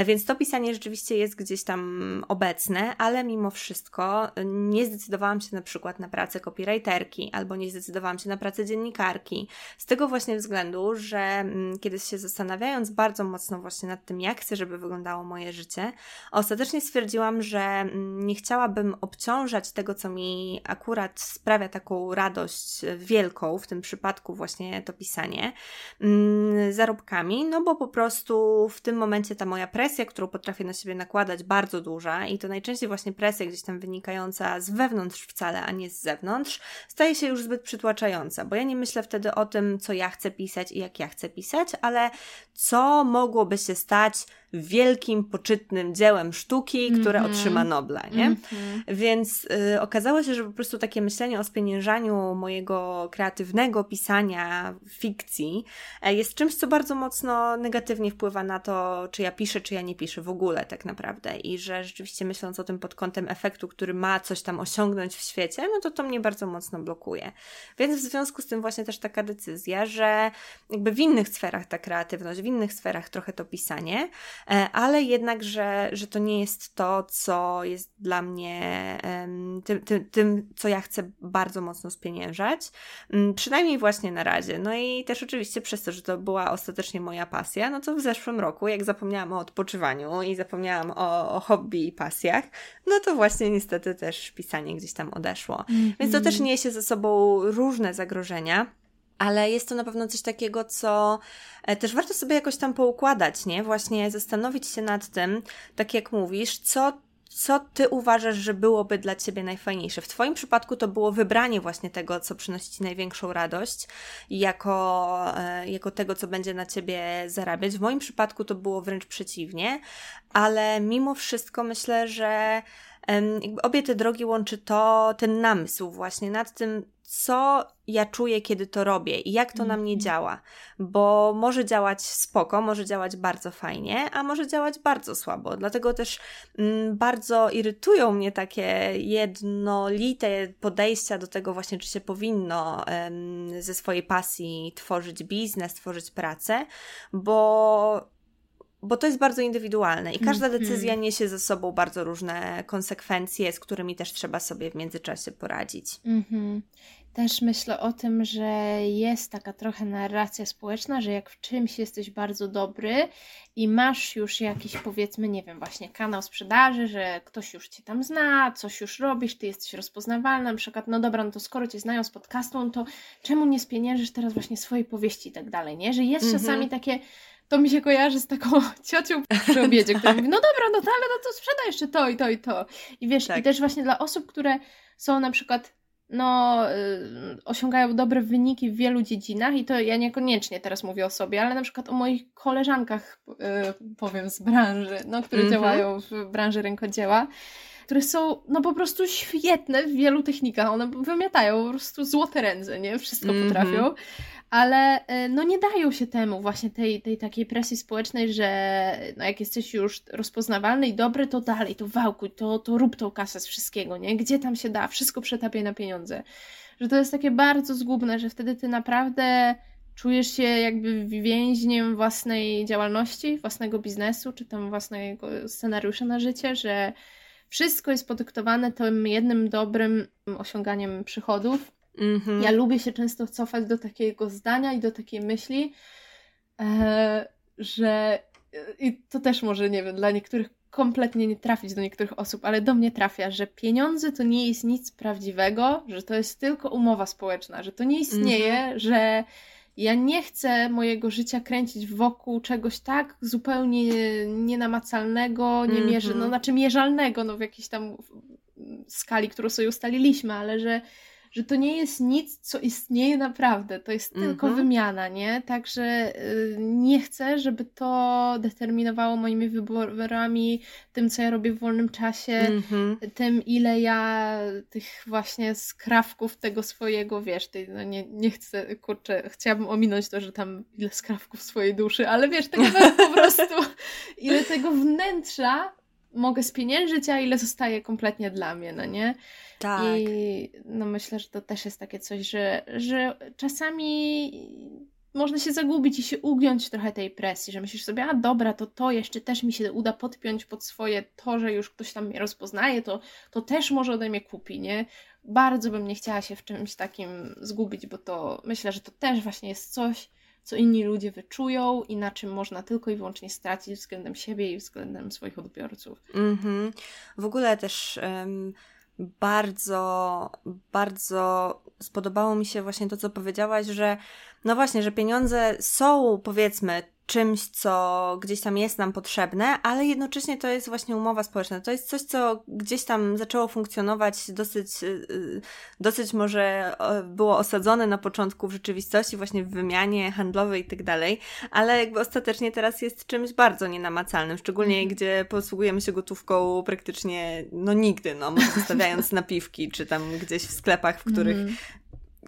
Więc to pisanie rzeczywiście jest gdzieś tam obecne, ale mimo wszystko nie zdecydowałam się na przykład na pracę copywriterki albo nie zdecydowałam się na pracę dziennikarki. Z tego właśnie względu, że mm, kiedy się zastanawiając bardzo mocno właśnie nad tym, jak chcę, żeby wyglądało moje życie. Ostatecznie stwierdziłam, że mm, nie chciałabym obciążać tego, co mi akurat sprawia taką radość wielką, w tym przypadku właśnie to pisanie, mm, zarobkami, no bo po prostu w tym momencie ta moja presja, którą potrafię na siebie nakładać, bardzo duża i to najczęściej właśnie presja gdzieś tam wynikająca z wewnątrz wcale, a nie z zewnątrz, staje się już zbyt przytłaczająca, bo ja nie myślę wtedy o tym, co ja chcę pisać i jak ja chcę pisać, ale co mogłoby się stać wielkim, poczytnym dziełem sztuki, które mm -hmm. otrzyma Nobla, nie? Mm -hmm. Więc y, okazało się, że po prostu takie myślenie o spieniężaniu mojego kreatywnego pisania fikcji e, jest czymś, co bardzo mocno negatywnie wpływa na to, czy ja piszę, czy ja nie piszę w ogóle tak naprawdę i że rzeczywiście myśląc o tym pod kątem efektu, który ma coś tam osiągnąć w świecie, no to to mnie bardzo mocno blokuje. Więc w związku z tym właśnie też taka decyzja, że jakby w innych sferach ta kreatywność, w innych sferach trochę to pisanie, ale jednak, że, że to nie jest to, co jest dla mnie tym, tym, tym, co ja chcę bardzo mocno spieniężać. Mm, przynajmniej właśnie na razie. No i też oczywiście przez to, że to była ostatecznie moja pasja, no to w zeszłym roku, jak zapomniałam o odpoczywaniu i zapomniałam o, o hobby i pasjach, no to właśnie niestety też pisanie gdzieś tam odeszło. Mm -hmm. Więc to też niesie ze sobą różne zagrożenia ale jest to na pewno coś takiego, co e, też warto sobie jakoś tam poukładać, nie? Właśnie zastanowić się nad tym, tak jak mówisz, co co ty uważasz, że byłoby dla ciebie najfajniejsze? W twoim przypadku to było wybranie właśnie tego, co przynosi ci największą radość, jako, e, jako tego, co będzie na ciebie zarabiać. W moim przypadku to było wręcz przeciwnie, ale mimo wszystko myślę, że obie te drogi łączy to, ten namysł właśnie nad tym, co ja czuję, kiedy to robię i jak to na mnie mhm. działa, bo może działać spoko, może działać bardzo fajnie, a może działać bardzo słabo. Dlatego też mm, bardzo irytują mnie takie jednolite podejścia do tego właśnie, czy się powinno em, ze swojej pasji tworzyć biznes, tworzyć pracę, bo bo to jest bardzo indywidualne i każda mhm. decyzja niesie ze sobą bardzo różne konsekwencje, z którymi też trzeba sobie w międzyczasie poradzić. Mhm. Też myślę o tym, że jest taka trochę narracja społeczna, że jak w czymś jesteś bardzo dobry i masz już jakiś, powiedzmy, nie wiem, właśnie kanał sprzedaży, że ktoś już cię tam zna, coś już robisz, ty jesteś rozpoznawalny, na przykład, no dobra, no to skoro cię znają z podcastu, to czemu nie spieniężysz teraz właśnie swojej powieści i tak dalej, nie? Że jest mhm. czasami takie to mi się kojarzy z taką ciocią przy obiedzie, która mówi, no dobra, no to ale no to sprzedaj jeszcze to i to i to. I wiesz, tak. i też właśnie dla osób, które są na przykład no, y, osiągają dobre wyniki w wielu dziedzinach i to ja niekoniecznie teraz mówię o sobie, ale na przykład o moich koleżankach, y, powiem, z branży, no, które mm -hmm. działają w branży rękodzieła, które są no po prostu świetne w wielu technikach. One wymiatają po prostu złote ręce, nie? Wszystko mm -hmm. potrafią ale e, no nie dają się temu właśnie tej, tej takiej presji społecznej, że no jak jesteś już rozpoznawalny i dobry, to dalej, to wałkuj, to, to rób tą kasę z wszystkiego, nie? Gdzie tam się da, wszystko przetapiaj na pieniądze. Że to jest takie bardzo zgubne, że wtedy ty naprawdę czujesz się jakby więźniem własnej działalności, własnego biznesu, czy tam własnego scenariusza na życie, że wszystko jest podyktowane tym jednym dobrym osiąganiem przychodów, Mm-hmm. Ja lubię się często cofać do takiego zdania i do takiej myśli, e, że i to też może, nie wiem, dla niektórych kompletnie nie trafić do niektórych osób, ale do mnie trafia, że pieniądze to nie jest nic prawdziwego, że to jest tylko umowa społeczna, że to nie istnieje, mm-hmm. że ja nie chcę mojego życia kręcić wokół czegoś tak zupełnie nienamacalnego, nie mierzy, mm-hmm. no znaczy mierzalnego, no w jakiejś tam skali, którą sobie ustaliliśmy, ale że że to nie jest nic, co istnieje naprawdę, to jest tylko mhm. wymiana, nie? Także y, nie chcę, żeby to determinowało moimi wyborami, tym, co ja robię w wolnym czasie, -hmm. tym, ile ja tych właśnie skrawków tego swojego, wiesz, tej, no nie, nie chcę, kurczę, chciałabym ominąć to, że tam ile skrawków swojej duszy, ale wiesz, tego po prostu, ile tego wnętrza mogę spieniężyć, a ile zostaje kompletnie dla mnie, no nie? Tak. I no myślę, że to też jest takie coś, że, że czasami można się zagubić i się ugiąć trochę tej presji, że myślisz sobie, a dobra, to to jeszcze też mi się uda podpiąć pod swoje to, że już ktoś tam mnie rozpoznaje, to, to też może ode mnie kupi, nie? Bardzo bym nie chciała się w czymś takim zgubić, bo to myślę, że to też właśnie jest coś, co inni ludzie wyczują i na czym można tylko i wyłącznie stracić względem siebie i względem swoich odbiorców. Mm-hmm. W ogóle też um, bardzo, bardzo spodobało mi się właśnie to, co powiedziałaś, że no właśnie, że pieniądze są powiedzmy czymś, co gdzieś tam jest nam potrzebne, ale jednocześnie to jest właśnie umowa społeczna. To jest coś, co gdzieś tam zaczęło funkcjonować dosyć, y, y, dosyć może było osadzone na początku w rzeczywistości, właśnie w wymianie handlowej i tak dalej, ale jakby ostatecznie teraz jest czymś bardzo nienamacalnym, szczególnie mm. gdzie posługujemy się gotówką praktycznie no nigdy, no, zostawiając napiwki, czy tam gdzieś w sklepach, w których mm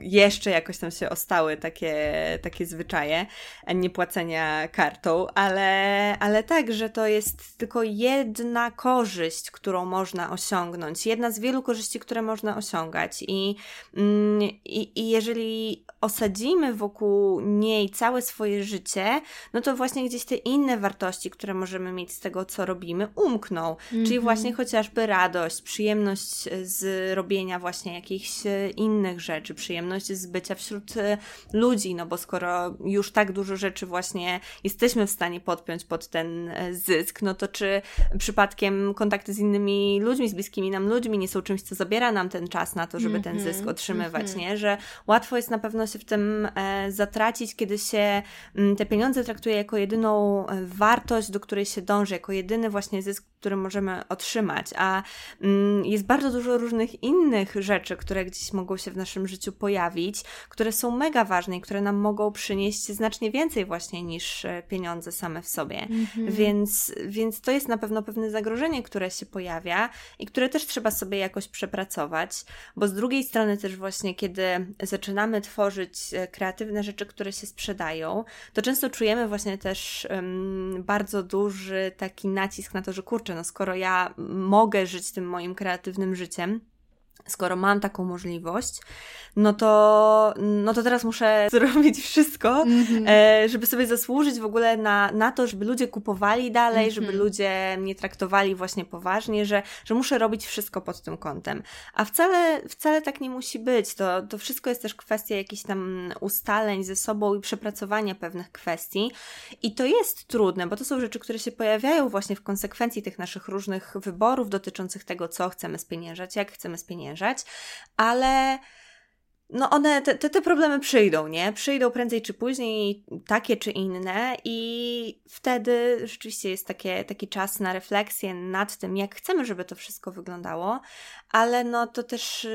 jeszcze jakoś tam się ostały takie, takie zwyczaje nie płacenia kartą, ale, ale tak, że to jest tylko jedna korzyść, którą można osiągnąć, jedna z wielu korzyści, które można osiągać i, mm, i, i jeżeli osadzimy wokół niej całe swoje życie, no to właśnie gdzieś te inne wartości, które możemy mieć z tego, co robimy, umkną. Mm -hmm. Czyli mhm. właśnie chociażby radość, przyjemność z robienia właśnie jakichś innych rzeczy, przyjemność przyjemność z bycia wśród e, ludzi, no bo skoro już tak dużo rzeczy właśnie jesteśmy w stanie podpiąć pod ten e, zysk, no to czy przypadkiem kontakty z innymi ludźmi, z bliskimi nam ludźmi nie są czymś, co zabiera nam ten czas na to, żeby mm -hmm, ten zysk mhm, otrzymywać, mm -hmm. nie? Że łatwo jest na pewno się w tym e, zatracić, kiedy się mm, te pieniądze traktuje jako jedyną e, wartość, do której się dąży, jako jedyny właśnie zysk, który możemy otrzymać, a mm, jest bardzo dużo różnych innych rzeczy, które gdzieś mogą się w naszym życiu pojawić, pojawić, które są mega ważne i które nam mogą przynieść znacznie więcej właśnie niż e, pieniądze same w sobie. Mhm. Więc, więc to jest na pewno pewne zagrożenie, które się pojawia i które też trzeba sobie jakoś przepracować, bo z drugiej strony też właśnie, kiedy zaczynamy tworzyć e, kreatywne rzeczy, które się sprzedają, to często czujemy właśnie też um, bardzo duży taki nacisk na to, że kurczę, no skoro ja mogę żyć tym moim kreatywnym życiem, skoro mam taką możliwość, no to, no to teraz muszę zrobić wszystko, mm-hmm. żeby sobie zasłużyć w ogóle na, na to, żeby ludzie kupowali dalej, mm-hmm. żeby ludzie mnie traktowali właśnie poważnie, że, że muszę robić wszystko pod tym kątem. A wcale, wcale tak nie musi być. To, to wszystko jest też kwestia jakichś tam ustaleń ze sobą i przepracowania pewnych kwestii. I to jest trudne, bo to są rzeczy, które się pojawiają właśnie w konsekwencji tych naszych różnych wyborów dotyczących tego, co chcemy spieniężać, jak chcemy spieniężać, ale no one, te, te, te, problemy przyjdą, nie? Przyjdą prędzej czy później, takie czy inne, i wtedy rzeczywiście jest takie, taki czas na refleksję nad tym, jak chcemy, żeby to wszystko wyglądało, ale no to też,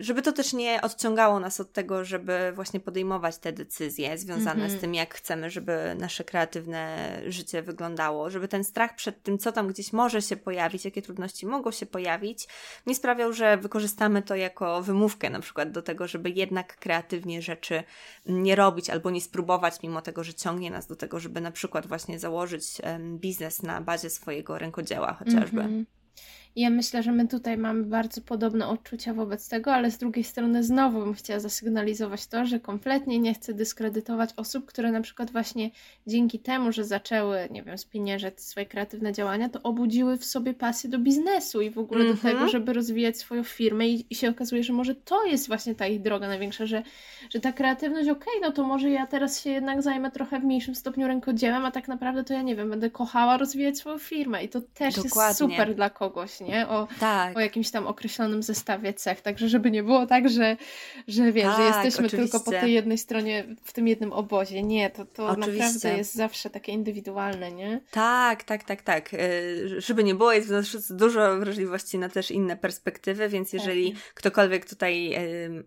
żeby to też nie odciągało nas od tego, żeby właśnie podejmować te decyzje związane -hmm. z tym, jak chcemy, żeby nasze kreatywne życie wyglądało, żeby ten strach przed tym, co tam gdzieś może się pojawić, jakie trudności mogą się pojawić, nie sprawiał, że wykorzystamy to jako wymówkę na przykład do tego, żeby jednak kreatywnie rzeczy nie robić albo nie spróbować, mimo tego, że ciągnie nas do tego, żeby na przykład właśnie założyć biznes na bazie swojego rękodzieła chociażby. Mm -hmm. Ja myślę, że my tutaj mamy bardzo podobne odczucia wobec tego, ale z drugiej strony znowu bym chciała zasygnalizować to, że kompletnie nie chcę dyskredytować osób, które na przykład właśnie dzięki temu, że zaczęły, nie wiem, spieniężać swoje kreatywne działania, to obudziły w sobie pasję do biznesu i w ogóle mm -hmm. do tego, mhm. żeby rozwijać swoją firmę i, i, się okazuje, że może to jest właśnie ta ich droga największa, że, że ta kreatywność, okej, okay, no to może ja teraz się jednak zajmę trochę w mniejszym stopniu rękodziełem, a tak naprawdę to ja nie wiem, będę kochała rozwijać swoją firmę i to też Dokładnie. jest super dla kogoś nie? O, tak. o jakimś tam określonym zestawie cech. Także żeby nie było tak, że, że wiesz, tak, że jesteśmy oczywiście. tylko po tej jednej stronie, w tym jednym obozie. Nie, to, to naprawdę jest zawsze takie indywidualne, nie? Tak, tak, tak, tak. Y, żeby nie było, jest w nas dużo wrażliwości na też inne perspektywy, więc jeżeli tak. ktokolwiek tutaj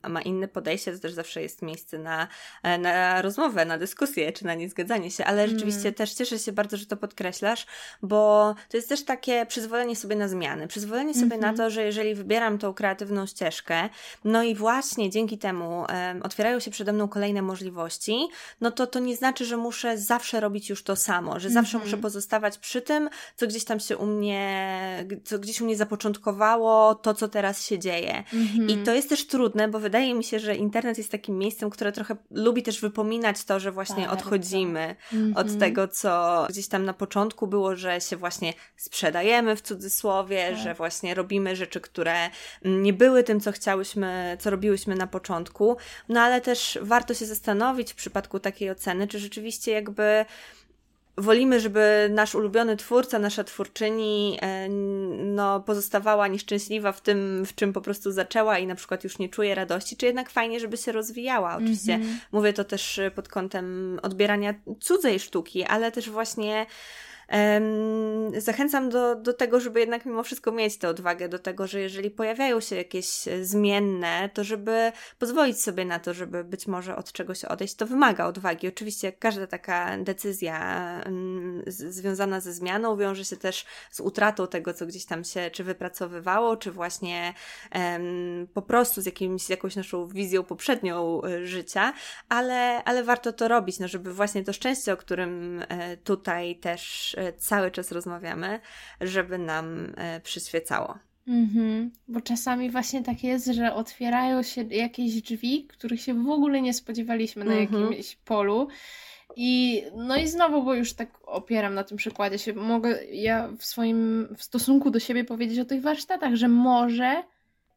ma inne podejście, to też zawsze jest miejsce na, e, na rozmowę, na dyskusję, czy na niezgadzanie się, ale rzeczywiście mm. też cieszę się bardzo, że to podkreślasz, bo to jest też takie przyzwolenie sobie na zmiany zmiany, przyzwolenie sobie mm -hmm. na mhm. to, że jeżeli wybieram tą kreatywną ścieżkę, no i właśnie dzięki temu um, otwierają się przede mną kolejne możliwości, no to to nie znaczy, że muszę zawsze robić już to samo, że zawsze mm -hmm. muszę pozostawać przy tym, co gdzieś tam się u mnie, co gdzieś u mnie zapoczątkowało, to co teraz się dzieje. Mm -hmm. I to jest też trudne, bo wydaje mi się, że internet jest takim miejscem, które trochę lubi też wypominać to, że właśnie tak, odchodzimy od mhm. tego, co gdzieś tam na początku było, że się właśnie sprzedajemy w cudzysłowie, tak. Że właśnie robimy rzeczy, które nie były tym, co chciałyśmy, co robiłyśmy na początku. No ale też warto się zastanowić w przypadku takiej oceny, czy rzeczywiście jakby wolimy, żeby nasz ulubiony twórca, nasza twórczyni e, no, pozostawała nieszczęśliwa w tym, w czym po prostu zaczęła i na przykład już nie czuje radości, czy jednak fajnie, żeby się rozwijała. Oczywiście mm -hmm. mówię to też pod kątem odbierania cudzej sztuki, ale też właśnie Zachęcam do, do tego, żeby jednak mimo wszystko mieć tę odwagę, do tego, że jeżeli pojawiają się jakieś e, zmienne, to żeby pozwolić sobie na to, żeby być może od czegoś odejść. To wymaga odwagi. Oczywiście każda taka decyzja związana ze zmianą wiąże się też z utratą tego, co gdzieś tam się czy wypracowywało, czy właśnie po prostu z, jakimś, jakąś naszą wizją poprzednią e, życia, ale, ale warto to robić, no żeby właśnie to szczęście, o którym e, tutaj też cały czas rozmawiamy, żeby nam e, przyświecało. Mhm, bo czasami właśnie tak jest, że otwierają się jakieś drzwi, których się w ogóle nie spodziewaliśmy na mhm. jakimś polu. I no i znowu, bo już tak opieram na tym przykładzie się, mogę ja w swoim w stosunku do siebie powiedzieć o tych warsztatach, że może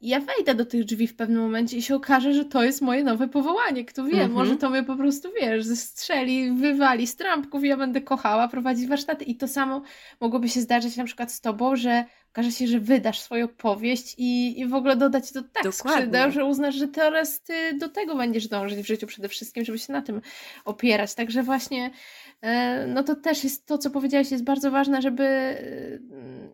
ja wejdę do tych drzwi w pewnym momencie i się okaże, że to jest moje nowe powołanie. Kto wie, mhm. może to mnie po prostu, wiesz, zestrzeli, wywali z trampków i ja będę kochała prowadzić warsztaty. I to samo mogłoby się zdarzyć na przykład z tobą, że okaże się, że wydasz swoją powieść i, i w ogóle dodać to tak skrzydeł, że uznasz, że teraz ty do tego będziesz dążyć w życiu przede wszystkim, żeby się na tym opierać. Także właśnie E, no to też jest to, co powiedziałaś, jest bardzo ważne, żeby e,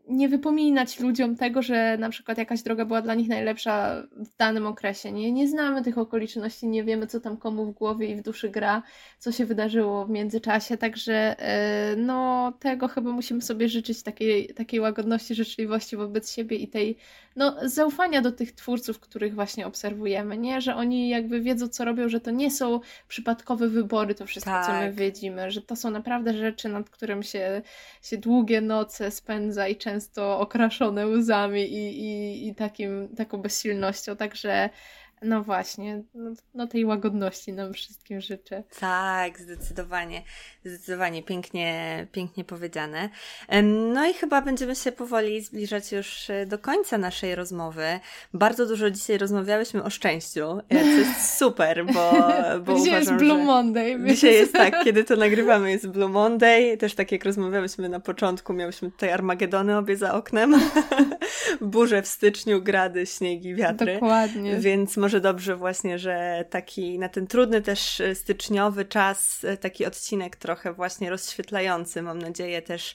nie wypominać ludziom tego, że na przykład jakaś droga była dla nich najlepsza w danym okresie. Nie, nie znamy tych okoliczności, nie wiemy, co tam komu w głowie i w duszy gra, co się wydarzyło w międzyczasie, także e, no tego chyba musimy sobie życzyć takiej, takiej łagodności, życzliwości wobec siebie i tej no, zaufania do tych twórców, których właśnie obserwujemy, nie? Że oni jakby wiedzą, co robią, że to nie są przypadkowe wybory, to wszystko, tak. co my tak. widzimy, że to są naprawdę rzeczy, nad którym się, się długie noce spędza i często okraszone łzami i, i, i takim, taką bezsilnością, także no właśnie, no, no, tej łagodności nam wszystkim życzę. Tak, zdecydowanie, zdecydowanie pięknie, pięknie powiedziane. No i chyba będziemy się powoli zbliżać już e, do końca naszej rozmowy. Bardzo dużo dzisiaj rozmawiałyśmy o szczęściu, co jest super, bo, bo dzisiaj uważam, jest Blue Monday. Więc... Dzisiaj jest tak, kiedy to nagrywamy jest Blue Monday, też tak jak rozmawiałyśmy na początku, miałyśmy tutaj Armagedony obie za oknem, burze w styczniu, grady, śniegi, wiatry. Dokładnie. Więc może może dobrze właśnie, że taki na ten trudny też styczniowy czas, taki odcinek trochę właśnie rozświetlający, mam nadzieję, też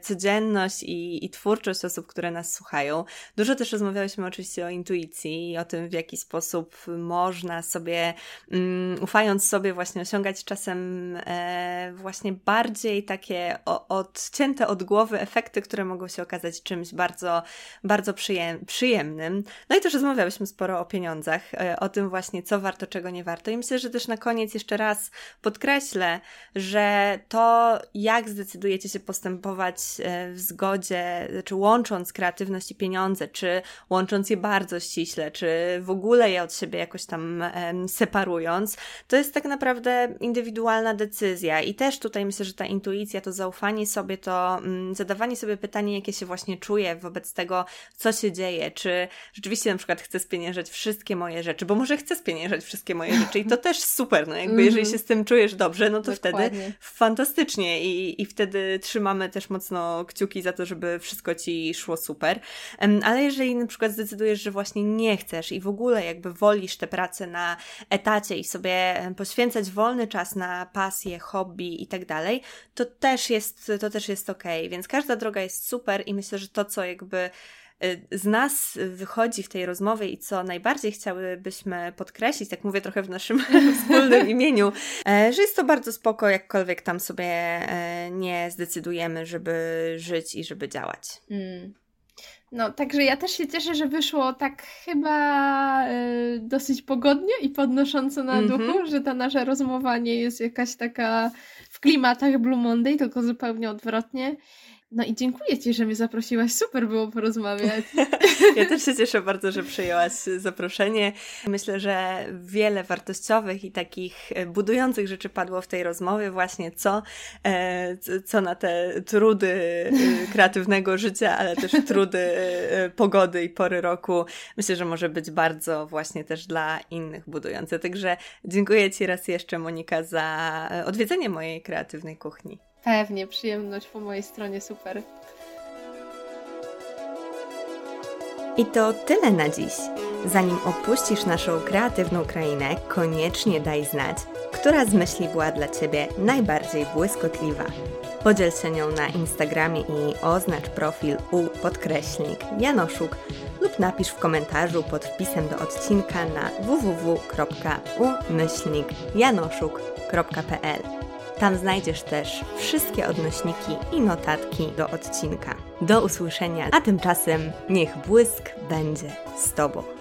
codzienność i, i twórczość osób, które nas słuchają. Dużo też rozmawiałyśmy oczywiście o intuicji i o tym, w jaki sposób można sobie, um, ufając sobie, właśnie osiągać czasem e, właśnie bardziej takie o, odcięte od głowy efekty, które mogą się okazać czymś bardzo, bardzo przyjem przyjemnym. No i też rozmawiałyśmy sporo o pieniądzach, e, o tym właśnie, co warto, czego nie warto. I myślę, że też na koniec jeszcze raz podkreślę, że to, jak zdecydujecie się postępować e, w zgodzie, czy łącząc kreatywność i pieniądze, czy łącząc je bardzo ściśle, czy w ogóle je od siebie jakoś tam separując, to jest tak naprawdę indywidualna decyzja. I też tutaj myślę, że ta intuicja, to zaufanie sobie, to mm, zadawanie sobie pytania, jakie się właśnie czuję wobec tego, co się dzieje. Czy rzeczywiście na przykład chcę spieniężać wszystkie moje rzeczy, bo może chcę spieniężać wszystkie moje rzeczy i to też super. No jakby -hmm. jeżeli się z tym czujesz dobrze, no to Dokładnie. wtedy fantastycznie i, i wtedy trzymamy też mocno kciuki za to, żeby wszystko ci szło super. Ale jeżeli na przykład zdecydujesz, że właśnie nie chcesz i w ogóle jakby wolisz tę pracę na etacie i sobie poświęcać wolny czas na pasję, hobby i tak dalej, to też jest, to też jest ok. Więc każda droga jest super i myślę, że to, co jakby z nas wychodzi w tej rozmowie i co najbardziej chciałybyśmy podkreślić, tak mówię trochę w naszym wspólnym imieniu, e, że jest to bardzo spoko, jakkolwiek tam sobie e, nie zdecydujemy, żeby żyć i żeby działać. Mm. No, także ja też się cieszę, że wyszło tak chyba y, dosyć pogodnie i podnosząco na mm -hmm. duchu, że ta nasza rozmowa nie jest jakaś taka w klimatach Blue Monday, tylko zupełnie odwrotnie. No i dziękuję Ci, że mnie zaprosiłaś. Super było porozmawiać. Ja też się cieszę bardzo, że przyjęłaś zaproszenie. Myślę, że wiele wartościowych i takich budujących rzeczy padło w tej rozmowie. Właśnie co, e, co na te trudy e, kreatywnego życia, ale też trudy e, pogody i pory roku. Myślę, że może być bardzo właśnie też dla innych budujące. Także dziękuję Ci raz jeszcze, Monika, za odwiedzenie mojej kreatywnej kuchni. Pewnie, przyjemność po mojej stronie, super. I to tyle na dziś. Zanim opuścisz naszą kreatywną krainę, koniecznie daj znać, która z myśli była dla Ciebie najbardziej błyskotliwa. Podziel się nią na Instagramie i oznacz profil u podkreśnik Janoszuk lub napisz w komentarzu pod wpisem do odcinka na www.umyślnikjanoszuk.pl. Tam znajdziesz też wszystkie odnośniki i notatki do odcinka. Do usłyszenia, a tymczasem niech błysk będzie z Tobą.